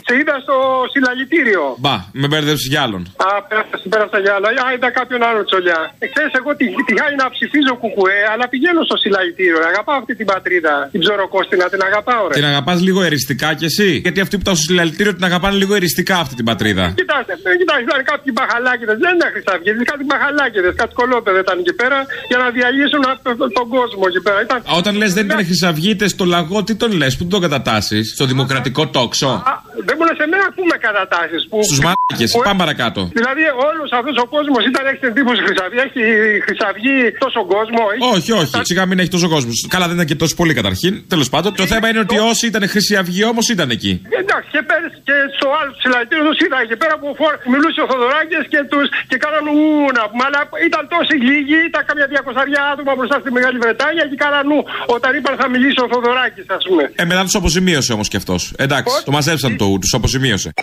Σε είδα στο συλλαλητήριο. Μπα, με μπέρδεψε κι άλλον. Α, πέρασα, πέρασα για άλλα. Α, είδα κάποιον άλλο τσολιά. Ε, ξέρεις, εγώ τη, τη χάρη να ψηφίζω κουκουέ, αλλά πηγαίνω στο συλλαλητήριο. Αγαπάω αυτή την πατρίδα. Την ψωροκόστινα, την αγαπάω, ρε. Την αγαπάς λίγο εριστικά κι εσύ; Γιατί αυτοί που ήταν στο συλλαλητήριο την αγαπάνε λίγο εριστικά αυτή την πατρίδα. Κοιτάξτε, ε, κοιτάξτε, ήταν κάποιοι μπαχαλάκιδες. Δεν ήταν χρυσαυγίδε, κάτι μπαχαλάκιδες, κάτι κολόπεδες ήταν εκεί πέρα για να διαλύσουν α, το- τον κόσμο εκεί πέρα. Ήταν... Όταν λες δεν ήταν χρυσαυγίτε στο λαγό, τι τον λες, πού τον κατατάσσεις, στο δημοκρατικό τόξο; Α, δεν μπορεί σε μένα πούμε κατατάσει. Που... Στους μάρκε, που- πάμε παρακάτω. Δηλαδή, όλος αυτός ο κόσμος ήταν έχει την εντύπωση Χρυσαυγή. Έχει η Χρυσαυγή τόσο κόσμο. Έχει... Όχι, όχι, σιγά μην έχει τόσο κόσμος. Καλά, δεν ήταν και τόσο πολύ καταρχήν. Τέλος πάντων, το θέμα είναι ότι όσοι ήταν Χρυσή Αυγή όμως ήταν εκεί. Εντάξει, και πέρυσι και στο άλλο συλλαλητήριο του είδα εκεί πέρα που φορ... μιλούσε ο Θοδωράκης και του και κάναν ου να πούμε. Αλλά ήταν τόσοι λίγοι, ήταν καμιά διακοσαριά άτομα μπροστά στη Μεγάλη Βρετάνια και κάναν ου όταν είπαν θα μιλήσει ο Θοδωράκης, ας πούμε. Ε, μετά τους αποζημίωσε όμως κι αυτός. Εντάξει, το μαζέψαν το ου, τους αποζημίωσε.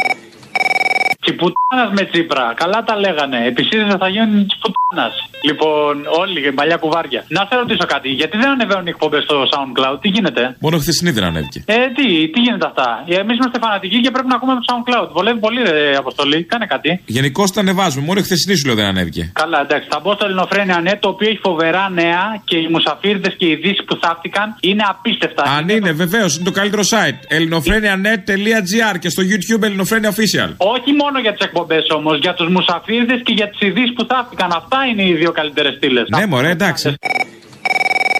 Τη πουτάνα με Τσίπρα. Καλά τα λέγανε. Επισήμω θα γίνουν τη πουτάνα. Λοιπόν, όλοι οι παλιά κουβάρια. Να σε ρωτήσω κάτι. Γιατί δεν ανεβαίνουν οι εκπομπές στο SoundCloud, τι γίνεται; Μόνο χθεσινή δεν ανέβηκε. Ε, τι, τι γίνεται αυτά; Εμείς είμαστε φανατικοί και πρέπει να ακούμε το SoundCloud. Βολεύει πολύ, ρε Αποστολή. Κάνε κάτι. Γενικώς τα ανεβάζουμε. Μόνο χθεσινή σου λέω δεν ανέβηκε. Καλά, εντάξει. Θα μπω στο Ελληνοφρένια Net, το οποίο έχει φοβερά νέα και οι μουσαφίρδες και οι ειδήσεις που θαύτηκαν είναι απίστευτα. Αν είναι, βεβαίως, είναι το καλύτερο site. ελληνοφρένια.net.gr και στο YouTube Ελληνοφρένια Official. Όχι μόνο για τις εκπομπές όμως, για τους μουσαφίρδε και για τις ειδήσεις που θαύτηκαν. Αυτά είναι οι δύο καλύτερες στήλες. Ναι, μωρέ, εντάξει.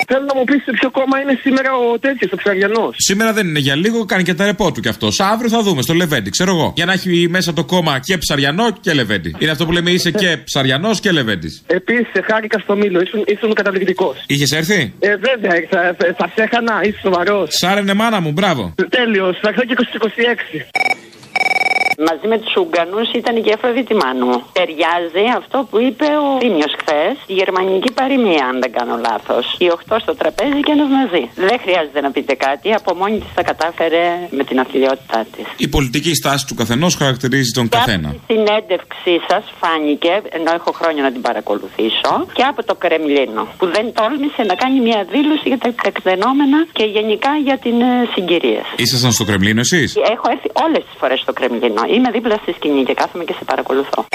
Θέλω να μου πεις σε ποιο κόμμα είναι σήμερα ο τέτοιος, ο Ψαριανός. Σήμερα δεν είναι για λίγο, κάνει και τα ρεπό του κι αυτός. Αύριο θα δούμε στο Λεβέντι, ξέρω εγώ. Για να έχει μέσα το κόμμα και ψαριανό και Λεβέντι. Είναι αυτό που λέμε είσαι και ψαριανός και Λεβέντι. Επίσης, σε χάρηκα στο Μήλο, ήσουν, ήσουν καταπληκτικό. Είχες έρθει; Ε, βέβαια, θα, θα, θα σε έχανα, είσαι σοβαρός. Σάρενε μάνα μου, μπράβο. Τέλειος, θα έρθω και 26. Μαζί με τους Ουγγανούς ήταν και η Αφροδίτη Μάνου. Ταιριάζει αυτό που είπε ο Θήμιος χθες, η γερμανική παροιμία, αν δεν κάνω λάθος. Οι οχτώ στο τραπέζι και ένας μαζί. Δεν χρειάζεται να πείτε κάτι, από μόνη της τα κατάφερε με την αθλειότητά της. Η πολιτική στάση του καθενός χαρακτηρίζει τον καθένα. Η συνέντευξή σας φάνηκε, ενώ έχω χρόνια να την παρακολουθήσω, και από το Κρεμλίνο, που δεν τόλμησε να κάνει μια δήλωση για τα εκτενόμενα και γενικά για την ε, συγκυρία. Ήσασταν στο Κρεμλίνο εσείς; Έχω έρθει όλες τις φορές στο Κρεμλίνο. Είμαι δίπλα στη σκηνή και κάθομαι και σε παρακολουθώ.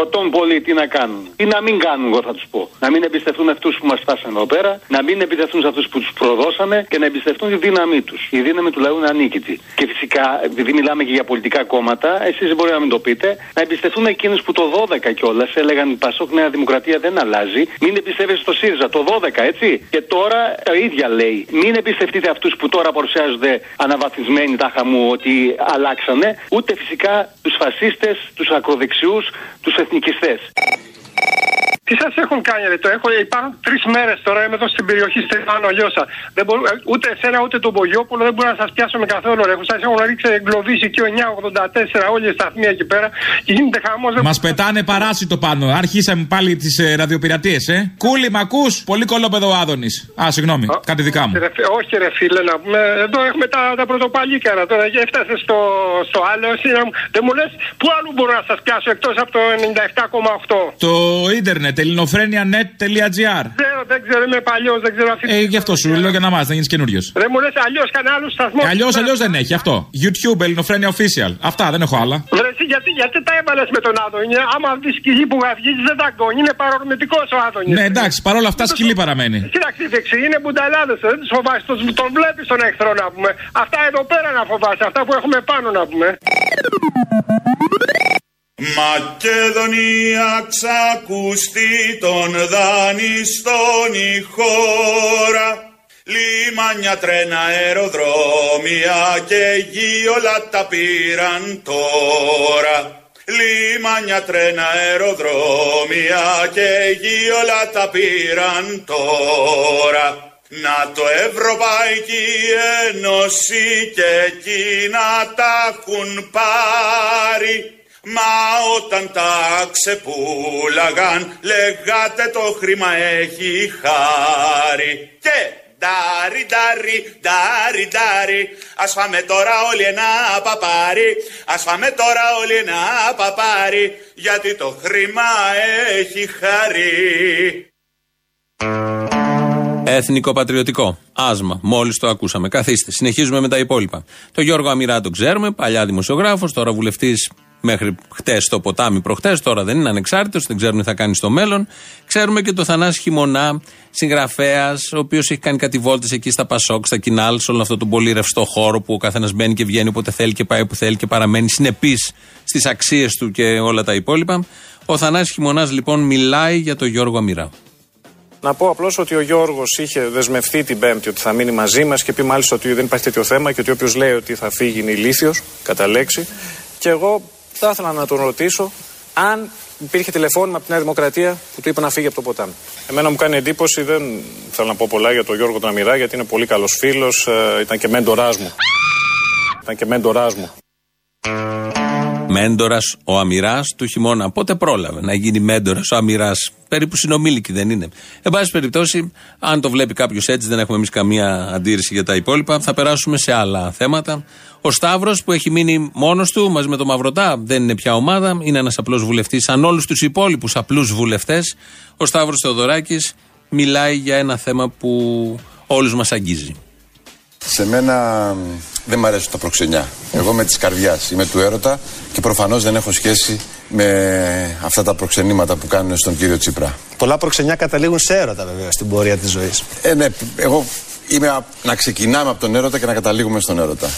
Ρωτών πολύ τι να κάνουν. Τι να μην κάνουν, εγώ θα τους πω. Να μην εμπιστευτούν αυτούς που μας φτάσαν εδώ πέρα, να μην εμπιστευτούν σε αυτούς που τους προδώσαμε και να εμπιστευτούν τη δύναμή τους. Η δύναμη του λαού είναι ανίκητη. Και φυσικά, επειδή μιλάμε και για πολιτικά κόμματα, εσείς δεν μπορεί να μην το πείτε, να εμπιστευτούν εκείνους που το 12 κιόλας έλεγαν Πασόκ Νέα Δημοκρατία δεν αλλάζει. Μην εμπιστεύεστε στο ΣΥΡΙΖΑ το 12, έτσι. Και τώρα τα ίδια λέει. Μην εμπιστευτείτε αυτούς που τώρα παρουσιάζονται αναβαθμισμένοι τάχα μου ότι αλλάξανε, ούτε φυσικά τους φασίστες, τους ακροδεξιούς, τους εθνικιστές. Τι σας έχουν κάνει, ρε, το έχω, υπάρχουν τρεις μέρες τώρα, είμαι εδώ στην περιοχή Στεφάνο Λιώσα. Δεν μπορώ, ε, ούτε εσένα ούτε τον Πογιόπουλο δεν μπορώ να σας πιάσω με καθόλου. Ρε. Σας έχουν ρίξει εγκλωβίσει και ο 984 όλοι οι σταθμοί εκεί πέρα και γίνεται χαμός. Μας πετάνε παράσιτο πάνω. Αρχίσαμε πάλι τις ε, ραδιοπειρατείες, ε. Κούλι, μ' ακού. Πολύ κολόπεδο ο Άδωνης. Α, συγγνώμη, κάτι δικά μου. Ρε, φι- όχι, ρε φίλε, να πούμε. Εδώ έχουμε τα, τα πρωτοπαλίκαρα τώρα. Και έφτασε στο, στο άλλο. Εσύ να μου- δεν μου λες, πού αλλού μπορώ να σας πιάσω εκτός από το 97,8. Το ίντερνετ, ελληνοφρένια.net.gr. Ξέρω, δεν ξέρω, είμαι παλιός, δεν ξέρω αυτή. Ε, γι' αυτό σου λέω για να μάθεις, να γίνεις καινούριος. Δεν μου λες αλλιώς κανένα άλλο σταθμό. Αλλιώς, αλλιώς δεν έχει αυτό. YouTube, ελληνοφρένια official. Αυτά δεν έχω άλλα. Βρε, εσύ, γιατί, γιατί τα έβαλες με τον Άδωνη. Άμα δεις σκυλή που βγάζεις, δεν τα γκώνει. Είναι παρορμητικός ο Άδωνης. Ναι, εντάξει, παρόλα αυτά σκυλή παραμένει. Κοίταξε, δεξί είναι μπουνταλάδε. Δεν τους φοβάσαι. Τον, τον βλέπεις τον εχθρό να πούμε. Αυτά εδώ πέρα να φοβάσαι. Αυτά που έχουμε πάνω να πούμε. Μακεδονία ξακουστεί των δανειστών η χώρα. Λιμάνια, τρένα, αεροδρόμια και γη όλα τα πήραν τώρα. Λιμάνια, τρένα, αεροδρόμια και γη όλα τα πήραν τώρα. Να το Ευρωπαϊκή Ένωση και εκείνα τα έχουν πάρει Μα όταν τα ξεπούλαγαν λέγατε το χρήμα έχει χάρη Και ντάρι ντάρι ντάρι ντάρι Ας φάμε τώρα όλοι ένα παπάρι Ας φάμε τώρα όλοι ένα παπάρι Γιατί το χρήμα έχει χάρη Εθνικό-πατριωτικό. Άσμα. Μόλις το ακούσαμε. Καθίστε. Συνεχίζουμε με τα υπόλοιπα. Το Γιώργο Αμυρά τον ξέρουμε. Παλιά δημοσιογράφος. Τώρα βουλευτής μέχρι χτες στο ποτάμι προχτές. Τώρα δεν είναι ανεξάρτητος. Δεν ξέρουμε τι θα κάνει στο μέλλον. Ξέρουμε και το Θανάση Χειμωνά, συγγραφέας, ο οποίος έχει κάνει κάτι βόλτες εκεί στα Πασόκ, στα Κινάλ, σε όλο αυτό τον πολύ ρευστό χώρο που ο καθένας μπαίνει και βγαίνει όποτε θέλει και πάει όπου θέλει και παραμένει συνεπής στις αξίες του και όλα τα υπόλοιπα. Ο Θανάσης Χειμωνάς λοιπόν μιλάει για τον Γιώργο Αμυρά. Να πω απλώς ότι ο Γιώργος είχε δεσμευτεί την Πέμπτη ότι θα μείνει μαζί μας και πει μάλιστα ότι δεν υπάρχει τέτοιο θέμα και ότι όποιος λέει ότι θα φύγει είναι ηλίθιος, κατά λέξη. Και εγώ θα ήθελα να τον ρωτήσω αν υπήρχε τηλεφώνημα από τη Νέα Δημοκρατία που του είπε να φύγει από το ποτάμι. Εμένα μου κάνει εντύπωση, δεν θέλω να πω πολλά για τον Γιώργο τον Αμυρά, γιατί είναι πολύ καλός φίλος, ήταν και μέντοράς μου. Ήταν και μέντοράς μου. Μέντορας ο Αμυράς του χειμώνα. Πότε πρόλαβε να γίνει μέντορας ο Αμυράς; Περίπου συνομήλικη δεν είναι. Εν πάση περιπτώσει, αν το βλέπει κάποιος έτσι, δεν έχουμε εμείς καμία αντίρρηση για τα υπόλοιπα. Θα περάσουμε σε άλλα θέματα. Ο Σταύρος που έχει μείνει μόνος του μαζί με τον Μαυρωτά, δεν είναι πια ομάδα. Είναι ένας απλός βουλευτής, σαν όλους τους υπόλοιπους απλούς βουλευτές. Ο Σταύρος Θεοδωράκης μιλάει για ένα θέμα που όλους μας αγγίζει. Σε μένα μ, δεν μ' αρέσουν τα προξενιά. Εγώ είμαι τη καρδιάς, είμαι του έρωτα και προφανώς δεν έχω σχέση με αυτά τα προξενήματα που κάνουν στον κύριο Τσίπρα. Πολλά προξενιά καταλήγουν σε έρωτα βέβαια στην πορεία της ζωής. Ε, ναι, εγώ είμαι α- να ξεκινάμε από τον έρωτα και να καταλήγουμε στον έρωτα.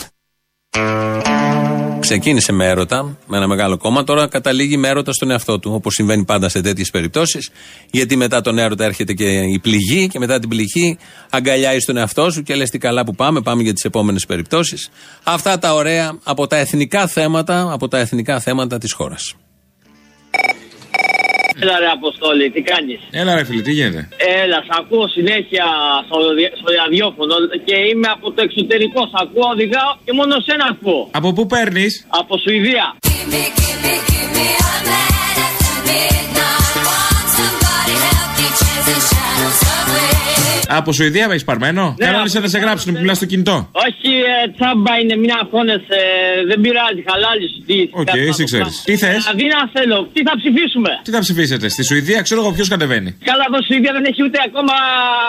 Ξεκίνησε με έρωτα, με ένα μεγάλο κόμμα. Τώρα καταλήγει με έρωτα στον εαυτό του, όπως συμβαίνει πάντα σε τέτοιες περιπτώσεις. Γιατί μετά τον έρωτα έρχεται και η πληγή, και μετά την πληγή αγκαλιάει τον εαυτό σου και λες τι καλά που πάμε, πάμε για τις επόμενες περιπτώσεις. Αυτά τα ωραία από τα εθνικά θέματα, από τα εθνικά θέματα της χώρας. Έλα ρε Αποστόλη, τι κάνεις. Έλα ρε φίλε, τι γίνεται. Έλα, σ' ακούω συνέχεια στο, δι- στο ραδιόφωνο και είμαι από το εξωτερικό. Σ' ακούω, οδηγάω και μόνο σένα ακούω. Από πού παίρνει, Από Σουηδία. Από Σουηδία με έχεις παρμένο; Ναι, Κανόνισε από- να σε γράψουν που μιλάς στο κινητό. Όχι, ε, τσάμπα είναι μια φώνες, ε, δεν πειράζει, χαλάλι σου. Τι, Οκ, κάτι εσύ να ξέρεις. το Τι κάνω. θες; Δηλαδή να θέλω, τι θα ψηφίσουμε; Τι θα ψηφίσετε, στη Σουηδία ξέρω εγώ ποιος κατεβαίνει. Καλά, εδώ Σουηδία δεν έχει ούτε ακόμα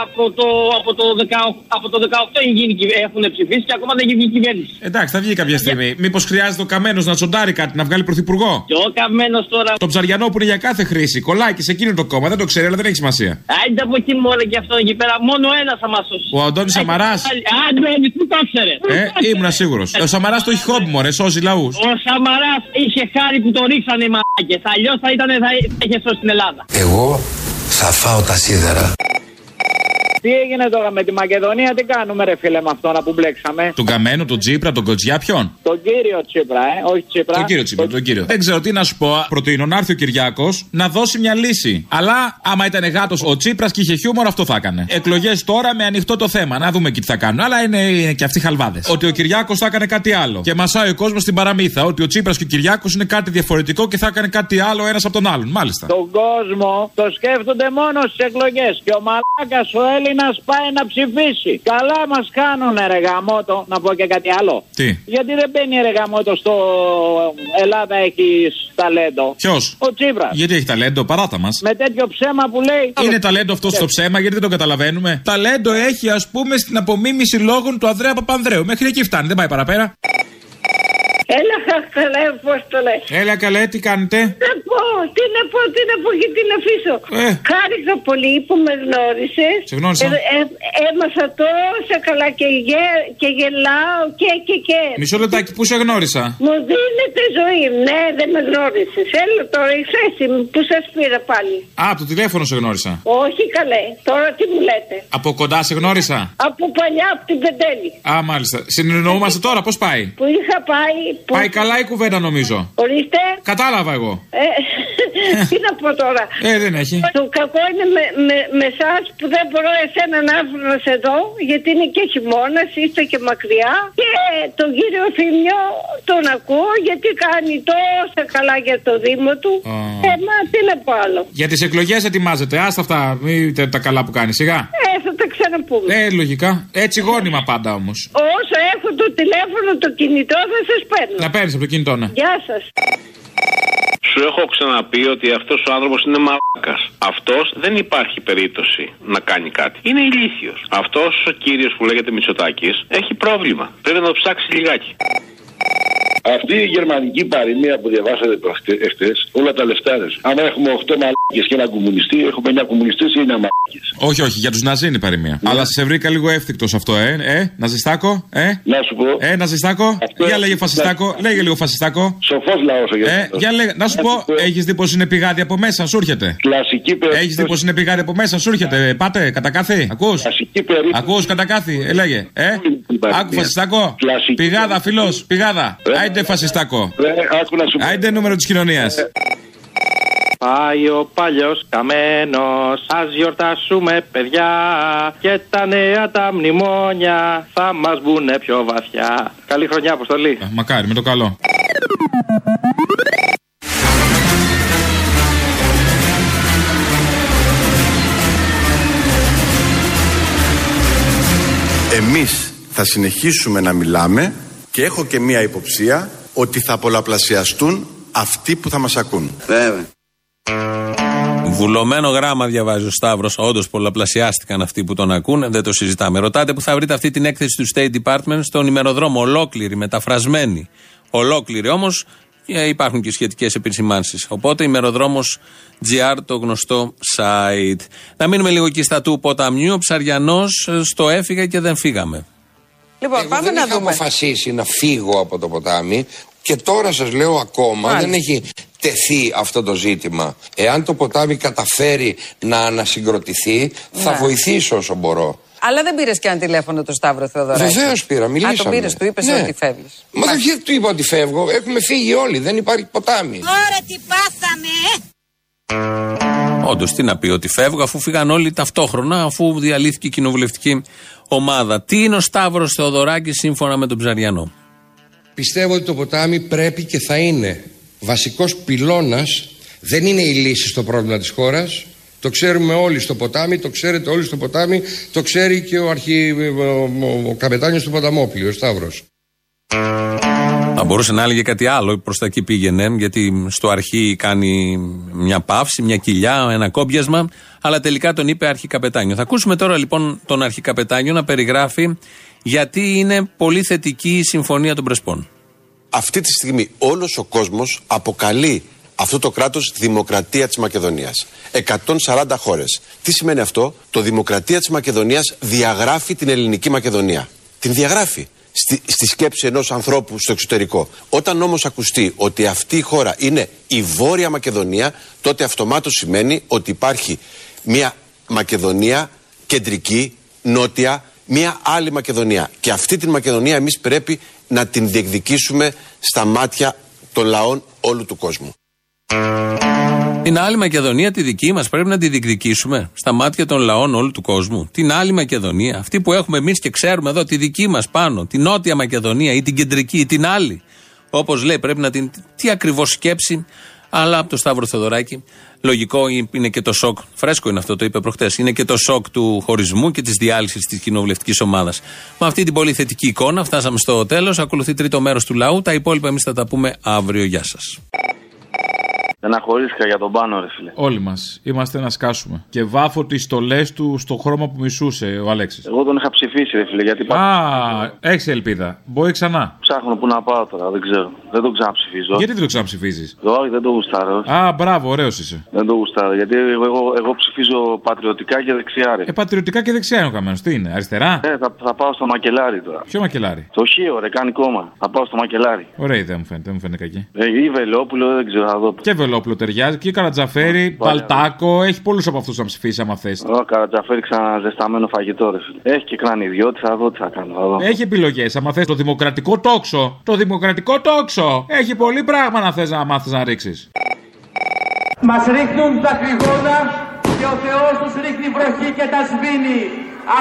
από το, από το, 18, από το 18 έχει γίνει, κυβε- έχουν ψηφίσει και ακόμα δεν έχει βγει κυβέρνηση. Εντάξει, θα βγει κάποια στιγμή. Μήπως χρειάζεται ο Καμένος να τσοντάρει κάτι, να βγάλει πρωθυπουργό; Και ο καμένος τώρα. Το ψαριανό που είναι για κάθε χρήση. Κολλάει και σε εκείνο το κόμμα, δεν το ξέρει, αλλά δεν έχει σημασία. Άντε από εκεί μόνο και αυτό εκεί πέρα. Μόνο ένας θα μας σώσει. Ο Αντώνης Σαμαράς. Αντώνη, πού το ξέρε. Ε, ήμουνα σίγουρος. Ο Σαμαράς το έχει χόμπι, μωρέ, σώζει λαούς. Ο Σαμαράς είχε χάρη που το ρίξανε οι μαλάκες. Αλλιώς θα, ήταν, θα είχε σώσει την Ελλάδα. Εγώ θα φάω τα σίδερα. Τι έγινε τώρα με τη Μακεδονία, τι κάνουμε, ρε φίλε, με αυτόν που μπλέξαμε; Τον Καμένο, τον Τσίπρα, τον Κοτζιά, ποιον; Τον κύριο Τσίπρα, ε, όχι Τσίπρα. Τον κύριο Τσίπρα, τον κύριο. Δεν ξέρω τι να σου πω. Προτείνω να έρθει ο Κυριάκος να δώσει μια λύση. Αλλά άμα ήταν γάτος ο Τσίπρας και είχε χιούμορ, αυτό θα έκανε. Εκλογές τώρα με ανοιχτό το θέμα. Να δούμε και τι θα κάνουν. Αλλά είναι, είναι και αυτοί χαλβάδες. Ότι ο Κυριάκος θα έκανε κάτι άλλο. Και μασάει ο κόσμος στην παραμύθα. Ότι ο Τσίπρας και ο Κυριάκος είναι κάτι διαφορετικό και θα έκανε κάτι άλλο ένας από τον άλλον. Μάλιστα. Τον κόσμο το σκέφτονται μόνο στις εκλογές. Και ο μαλάκας ο Έλληνας πάει να ψηφίσει. Καλά μας κάνουν ρε γαμότο, να πω και κάτι άλλο. Τι; Γιατί δεν μπαίνει ρε γαμότο στο Ελλάδα έχει ταλέντο. Ποιος; Ο Τσίπρας. Γιατί έχει ταλέντο, παράτα μας. Με τέτοιο ψέμα που λέει. Είναι ταλέντο αυτό στο ψέμα, γιατί δεν το καταλαβαίνουμε. Ταλέντο έχει, ας πούμε, στην απομίμηση λόγων του Ανδρέα Παπανδρέου. Μέχρι εκεί φτάνει, δεν πάει παραπέρα. Έλα, καλέ, πώ το λε. Έλα, καλέ, τι κάνετε; Να πω, τι να πω, τι να πω και τι να αφήσω. Ε. Χάρηκα πολύ που με γνώρισες. Σε γνώρισα. έμαθα τόσα καλά και, γε, και γελάω και και και. Μισό λεπτάκι, πού σε γνώρισα; Μου δίνετε ζωή. Ναι, δεν με γνώρισες. Έλα τώρα η θέση μου που σας πήρα πάλι. Α, από το τηλέφωνο σε γνώρισα. Όχι καλέ. Τώρα τι μου λέτε; Από κοντά σε γνώρισα. Από παλιά, από την Πεντέλη. Α, μάλιστα. Συνεννοούμαστε τώρα, πώς πάει; Που είχα πάει. Που... Πάει καλά η κουβέντα νομίζω. Ορίστε. Κατάλαβα εγώ. Ε, τι να πω τώρα. Ε, δεν έχει. Το κακό είναι με, με, με εσάς που δεν μπορώ εσένα να έρθω να σε δω, γιατί είναι και χειμώνας, είστε και μακριά. Και τον κύριο Θήμιο τον ακούω, γιατί κάνει τόσα καλά για το Δήμο του. Oh. Ε, μα τι να πω άλλο. Για τις εκλογές ετοιμάζεται. Άστα αυτά, μην τα καλά που κάνει, σιγά. Ε, θα τα ξαναπούμε. Ε, λογικά. Έτσι γόνιμα πάντα όμως. Όσο έχω το τηλέφωνο, το κινητό θα σας παίρνω. Να παίρνεις από το κινητό, ναι. Γεια σας. Σου έχω ξαναπεί ότι αυτός ο άνθρωπος είναι μαλάκας. Αυτός δεν υπάρχει περίπτωση να κάνει κάτι. Είναι ηλίθιος. Αυτός ο κύριος που λέγεται Μητσοτάκης έχει πρόβλημα. Πρέπει να το ψάξει λιγάκι. Αυτή η γερμανική παροιμία που διαβάσατε εχθέ, όλα τα λεφτά ρε. Αν έχουμε 8 μαλάκες και ένα κομμουνιστή, έχουμε 9 κομμουνιστέ ή 9 μαλάκες. Όχι, όχι, για τους Ναζί είναι η παροιμία. Αλλά σε βρήκα λίγο εύθυκτος αυτό, ε. Ε, Ναζιστάκο, ε. Να σου πω. Ε, Ναζιστάκο. Για λέγε φασιστάκο, λέγε λίγο φασιστάκο. Σοφός λαός ο Ε, για λέγε, να σου πω, έχεις δει πως είναι πηγάδι από μέσα, σου έρχεται. Κλασική περίπτωση. Έχεις δει πως είναι πηγάδι από μέσα, σου έρχεται. Πάτε, κατά κάθι. Ακούς; Κλασική περίπτωση. Ακούς, κατά κάθι, ε, λέγε. Ε, άκου φασιστάκο. Πηγάδα, φιλός, πηγάδα. Άιντε φασιστάκο. Άιντε νούμερο της κοινωνίας. Πάει ο παλιός καμένος, ας γιορτάσουμε παιδιά. Και τα νέα τα μνημόνια θα μας μπουν πιο βαθιά. Καλή χρονιά, αποστολή. Μακάρι, με το καλό. Εμείς θα συνεχίσουμε να μιλάμε και έχω και μία υποψία ότι θα πολλαπλασιαστούν αυτοί που θα μας ακούν. Βέβαια. Βουλωμένο γράμμα διαβάζει ο Σταύρος. Όντως πολλαπλασιάστηκαν αυτοί που τον ακούνε, δεν το συζητάμε. Ρωτάτε που θα βρείτε αυτή την έκθεση του State Department στον ημεροδρόμο. Ολόκληρη, μεταφρασμένη. Ολόκληρη όμως υπάρχουν και σχετικές επισημάνσεις. Οπότε ημεροδρόμος GR, το γνωστό site. Να μείνουμε λίγο εκεί στα του ποταμιού. Ο Ψαριανό στο έφυγε και δεν φύγαμε. Λοιπόν, Εγώ πάμε δεν να είχα δούμε. αποφασίσει να φύγω από το ποτάμι και τώρα σας λέω ακόμα Μάλιστα. δεν έχει τεθεί αυτό το ζήτημα. Εάν το ποτάμι καταφέρει να ανασυγκροτηθεί θα Ναι. βοηθήσω όσο μπορώ. Αλλά δεν πήρες και ένα τηλέφωνο του Σταύρο Θεοδωράκη; Βεβαίως πήρα, μιλήσαμε. Α, το πήρες, του είπες Ναι. ότι φεύγεις. Μα δεν γιατί του είπα ότι φεύγω, έχουμε φύγει όλοι, δεν υπάρχει ποτάμι. Ωραία, τι πάθαμε, ε! Όντως, τι να πει, ότι φεύγω αφού φύγαν όλοι ταυτόχρονα, αφού διαλύθηκε η κοινοβουλευτική ομάδα. Τι είναι ο Σταύρος Θεοδωράκης σύμφωνα με τον Ψαριανό; Πιστεύω ότι το ποτάμι πρέπει και θα είναι βασικός πυλώνας, δεν είναι η λύση στο πρόβλημα της χώρας. Το ξέρουμε όλοι στο ποτάμι, το ξέρετε όλοι στο ποτάμι, το ξέρει και ο, αρχι... ο, ο, ο καπετάνιος του Ποταμόπλου, ο Σταύρος. Θα μπορούσε να έλεγε κάτι άλλο, προς τα εκεί πήγαινε, γιατί στο αρχή κάνει μια παύση, μια κοιλιά, ένα κόμπιασμα, αλλά τελικά τον είπε αρχικαπετάνιο. Θα ακούσουμε τώρα λοιπόν τον αρχικαπετάνιο να περιγράφει γιατί είναι πολύ θετική η συμφωνία των Πρεσπών. Αυτή τη στιγμή όλος ο κόσμος αποκαλεί αυτό το κράτος Δημοκρατία της Μακεδονίας. 140 χώρες. Τι σημαίνει αυτό; Το Δημοκρατία της Μακεδονίας διαγράφει την ελληνική Μακεδονία. Την διαγράφει. Στη, στη σκέψη ενός ανθρώπου στο εξωτερικό. Όταν όμως ακουστεί ότι αυτή η χώρα είναι η Βόρεια Μακεδονία, τότε αυτομάτως σημαίνει ότι υπάρχει μια Μακεδονία κεντρική, νότια, μια άλλη Μακεδονία. Και αυτή την Μακεδονία εμείς πρέπει να την διεκδικήσουμε στα μάτια των λαών όλου του κόσμου. Την άλλη Μακεδονία, τη δική μας, πρέπει να τη διεκδικήσουμε στα μάτια των λαών όλου του κόσμου. Την άλλη Μακεδονία, αυτή που έχουμε εμείς και ξέρουμε εδώ, τη δική μας πάνω, την Νότια Μακεδονία ή την κεντρική ή την άλλη. Όπως λέει, πρέπει να την. Τι ακριβώς σκέψη, αλλά από το Σταύρο Θεοδωράκη. Λογικό είναι και το σοκ. Φρέσκο είναι αυτό, το είπε προχτές. Είναι και το σοκ του χωρισμού και της διάλυσης της κοινοβουλευτικής ομάδας. Με αυτή την πολύ θετική εικόνα φτάσαμε στο τέλος. Ακολουθεί τρίτο μέρος του λαού. Τα υπόλοιπα εμείς θα τα πούμε αύριο. Γεια σας. Στεναχωρήθηκα για τον πάνω, ρε φίλε. Όλοι μας. Είμαστε να σκάσουμε. Και βάφω τις στολές του στο χρώμα που μισούσε ο Αλέξης. Εγώ τον είχα ψηφίσει, ρε φίλε, γιατί Α, έχεις ελπίδα. Μπορεί ξανά. ψάχνω που να πάω τώρα, δεν ξέρω. Δεν τον ξαναψηφίζω. Γιατί δεν το ξαναψηφίζεις; Όχι, δεν το γουστάρω. Α, μπράβο, ωραίος είσαι. Δεν το γουστάρω. Γιατί εγώ, εγώ, εγώ ψηφίζω πατριωτικά και δεξιά, ρε. Ε, πατριωτικά και δεξιά είναι ο καμένος. Τι είναι, αριστερά; Ε, θα, θα πάω στο μακελάρι τώρα. Ποιο μακελάρι; Το χείο, ρε, κάνει κόμμα. Θα πάω στο μακελάρι. Ωραία ιδέα μου φαίνεται, δεν μου φαίνεται κακή. Ε, ή Βελόπουλο, δεν ξέρω, θα δω. Και Βελόπουλο ταιριάζει και Καρατζαφέρη, Παλτάκο. Έχει πολλούς από αυτούς να ψηφίσει άμα θες. Ο Καρατζαφέρη ξαναζεσταμένο φαγητό, ρε. φίλε. Έχει και κρανιδιώτη, θα δω τι θα κάνω. Θα δω. Έχει επιλογές. Άμα θες το δημοκρατικό τόξο. Το δημοκρατικό τόξο. Έχει πολύ πράγμα να θες να μάθεις να ρίξεις. Μας ρίχνουν τα κρυγόνα και ο Θεός τους ρίχνει βροχή και τα σβήνει.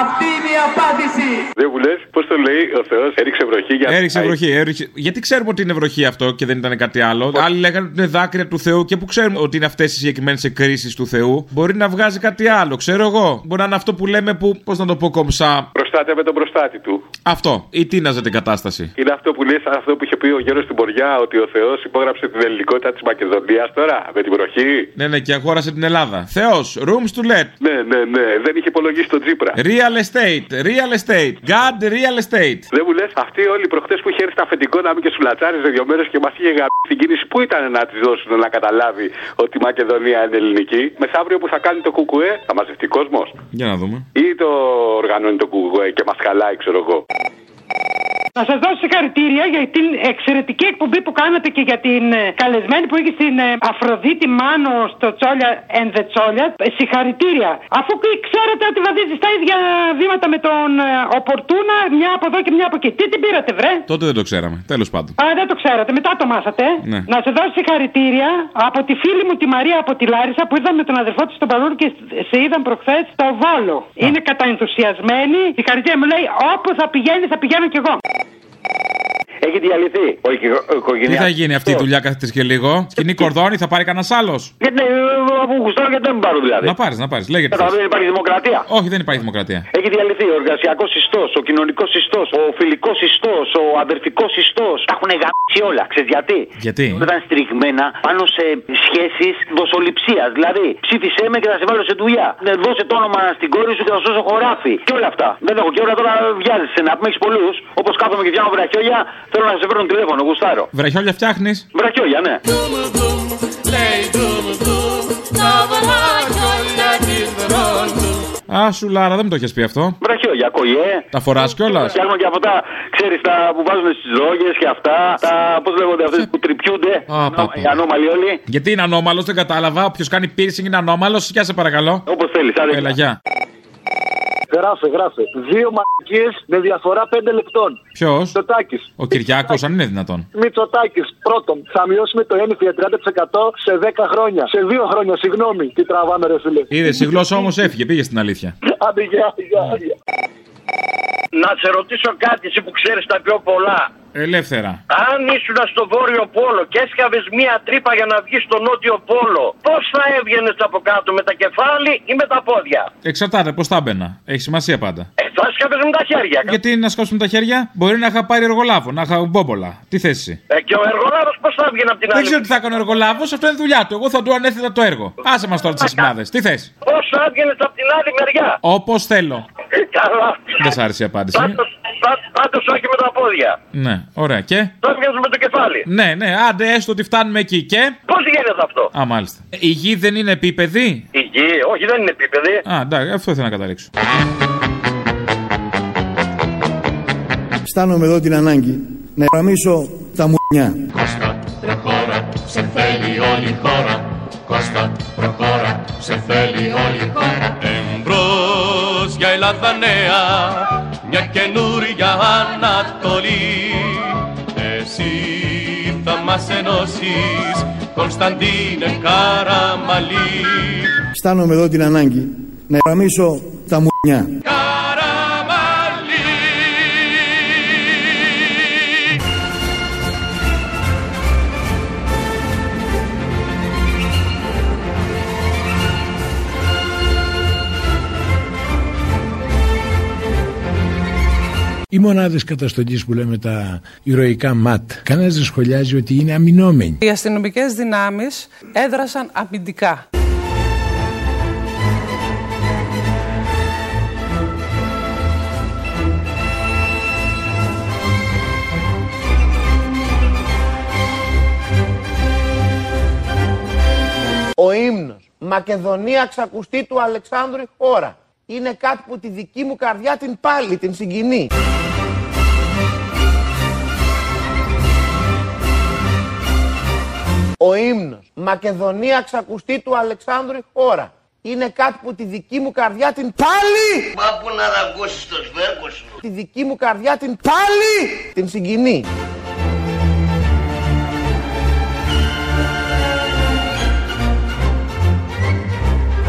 Αυτή είναι η απάντηση. Δεν μου λε, πώς το λέει ο Θεός, έριξε βροχή για Έριξε βροχή, έριξε. Γιατί ξέρουμε ότι είναι βροχή αυτό και δεν ήταν κάτι άλλο. Άλλοι λέγανε ότι είναι δάκρυα του Θεού και που ξέρουμε ότι είναι αυτές οι συγκεκριμένες εκκρίσεις του Θεού. Μπορεί να βγάζει κάτι άλλο, ξέρω εγώ. Μπορεί να είναι αυτό που λέμε που, πώς να το πω κομψά. Προστάτευε τον προστάτη του. Αυτό. Ή τίναζε την κατάσταση. Είναι αυτό που λες, αυτό που είχε πει ο Γιώργο στην Ποριά, ότι ο Θεός υπόγραψε την ελληνικότητα της Μακεδονίας τώρα, με την βροχή. Ναι, ναι, και αγόρασε την Ελλάδα. Θεός, rooms to let. Ναι, ναι, ναι, δεν είχε υπολογίσει τον Τζίπρα. Real estate, real estate. God, real estate. Δεν μου λες, αυτοί όλοι προχτές που είχε έρθει στα αφεντικό να μην και σου λατσάριζε δύο μέρες και μας είχε γαμπήσει την κίνηση, πού ήταν να τη δώσουν να καταλάβει ότι η Μακεδονία είναι ελληνική; Μεθαύριο που θα κάνει το κουκουέ, θα μαζευτεί κόσμος; Για να δούμε. Ή το οργανώνει το κουκουέ και μας χαλάει, ξέρω εγώ. Να σας δώσω συγχαρητήρια για την εξαιρετική εκπομπή που κάνατε και για την ε, καλεσμένη που είχε στην ε, Αφροδίτη Μάνο στο Τσόλια and the Τσόλια. Ε, Συγχαρητήρια. Αφού και ξέρετε ότι βαδίζει στα ίδια βήματα με τον ε, Οπορτούνα, μια από εδώ και μια από εκεί. Τι την πήρατε, βρε; Τότε δεν το ξέραμε. Τέλος πάντων. Α, δεν το ξέρατε, μετά το μάθατε. Ναι. Να σε δώσω συγχαρητήρια από τη φίλη μου τη Μαρία από τη Λάρισα που είδαμε τον αδερφό της στον Παλούρ και σε είδαν προχθές στο Βόλο. Είναι καταενθουσιασμένη. Συγχαρητήρια μου λέει όπου θα πηγαίνεις θα πηγαίνω κι εγώ. Έχει διαλυθεί ο Τι οικογενειακός. θα γίνει αυτή η δουλειά καθίτε και λίγο. Σκηνή κορδόνι, θα πάρει κανένας άλλος. Γιατί αφού γουστάρω γιατί δεν πάρω δηλαδή. Να πάρεις, να πάρεις. Λέγεται. Κατά δεν υπάρχει δημοκρατία; Όχι, δεν υπάρχει δημοκρατία. Έχει διαλυθεί ο εργασιακός ιστό, ο κοινωνικός ιστό, ο φιλικός ιστό, ο αδερφικός ιστό. Τα έχουν γαμίσει όλα. Ξέρεις γιατί; Γιατί; Ήταν στηριγμένα πάνω σε σχέσεις δοσοληψίας. Δηλαδή, ψήφισέ με και θα σε βάλω σε δουλειά. Ναι, Δώσε το όνομα στην κόρη σου και θα σώσω χωράφι. Και όλα αυτά. Δεν έχω και ώρα τώρα βιάζεσαι να πούμε έχεις πολλούς. Όπως κάθομαι και διάμα βραχιόλια, θέλω να σε φέρνω τηλέφωνο. Γουστάρω. Βραχιόλια φτιάχνεις; Βραχιόλια, ναι. Α, σου Λάρα, δεν μου το έχεις πει αυτό. Βραχιόλια, κολλιέ. Τα φοράς κιόλας. Φτιάχνω και αυτά, ξέρεις, τα που βάζουν στις ρόγε και αυτά. Τα, πώς λέγονται αυτές που τρυπιούνται. Α, πα, Οι ανώμαλοι όλοι. Γιατί είναι ανώμαλος, δεν κατάλαβα. Όποιος κάνει piercing είναι ανώμαλος. Γεια σε παρακαλώ. Όπως θέλεις, άντε. Έλα, γεια. Γράφε, γράφε. Δύο μαλακίες με διαφορά 5 λεπτών. Ποιος; Μητσοτάκη. Ο Κυριάκος, αν είναι δυνατόν. Μητσοτάκης. Πρώτον, θα μειώσουμε το ένιφ για 30% σε 10 χρόνια. Σε 2 χρόνια, συγγνώμη. Τι τραβάμε, ρε φίλε. Είδε, η γλώσσα όμως έφυγε, πήγε στην αλήθεια. Άντε, γεια, γεια, γεια. Να σε ρωτήσω κάτι, εσύ που ξέρεις τα πιο πολλά. Ελεύθερα. Αν ήσουν στο βόρειο πόλο και έσκαβες μία τρύπα για να βγεις στο νότιο πόλο, πώς θα έβγαινες από κάτω, με τα κεφάλι ή με τα πόδια; Εξαρτάται πώς θα έμπαινα. Έχει σημασία πάντα. Ε, θα έσκαβε με τα χέρια. Γιατί να σκάσουμε τα χέρια, μπορεί να είχα πάρει εργολάβο, να είχα μπόμπολα. Τι θέση; Ε, και ο εργολάβος πώς θα έβγαινε από την Δεν άλλη. ξέρω τι θα έκανε ο εργολάβος, αυτό είναι δουλειά του. Εγώ θα του ανέθετα το έργο. Άσε μας τώρα τις σημάδες. Τι θες; Πώς θα έβγαινες από την άλλη μεριά; Όπως θέλω. Καλά. Δεν σ' άρεσε η απάντηση. Πάντως όχι με τα πόδια. Ναι, ωραία. Και; Το έβγαινες με το κεφάλι. Ναι, ναι, άντε έστω ότι φτάνουμε εκεί και; Πώς γίνεται αυτό; Α, μάλιστα. Η γη δεν είναι επίπεδη; Η γη, όχι δεν είναι επίπεδη. Α, εντάξει, αυτό ήθελα να καταλήξω. Αισθάνομαι εδώ την ανάγκη να γραμμίσω τα μουνιά. Προχώρα, σε θέλει όλη η χώρα. Κώστα, προχώρα, σε θέλει όλη η χώρα. Εμπρός για Ελλάδα νέα, μια καινούρια Ανατολή. Εσύ θα μας ενώσεις, Κωνσταντίνε Καραμαλή. Αισθάνομαι εδώ την ανάγκη να γραμμίσω τα μουνιά. Οι μονάδες καταστολής που λέμε τα ηρωικά ΜΑΤ, κανένας δεν σχολιάζει ότι είναι αμυνόμενοι. Οι αστυνομικές δυνάμεις έδρασαν αμυντικά. Ο ύμνος Μακεδονία ξακουστή του Αλεξάνδρου χώρα είναι κάτι που τη δική μου καρδιά την πάλι, την συγκινεί. Ο ύμνος Μακεδονία ξακουστή του Αλεξάνδρου χώρα είναι κάτι που τη δική μου καρδιά την πάλι Μα που να δαγκώσεις το σβέρκο σου τη δική μου καρδιά την πάλι την συγκινεί.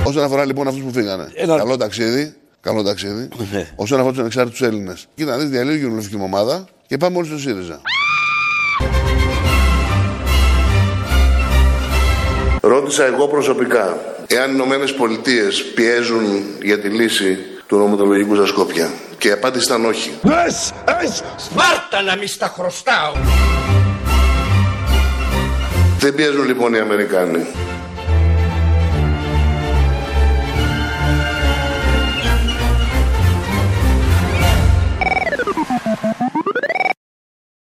Όσον αφορά λοιπόν αυτούς που φύγανε. Καλό ταξίδι. Καλό ταξίδι. Όσον αφορά τους ανεξάρτητους Έλληνες. Κοίτα να δεις διαλύει η κοινοβουλευτική μου ομάδα και πάμε όλοι στο ΣΥΡΙΖΑ. Ρώτησα εγώ προσωπικά εάν οι Ηνωμένες Πολιτείες πιέζουν για τη λύση του νομοτολογικού στα Σκόπια. Και η απάντηση ήταν όχι. Σπάρτα να μη στα χρωστάω Δεν πιέζουν λοιπόν οι Αμερικάνοι.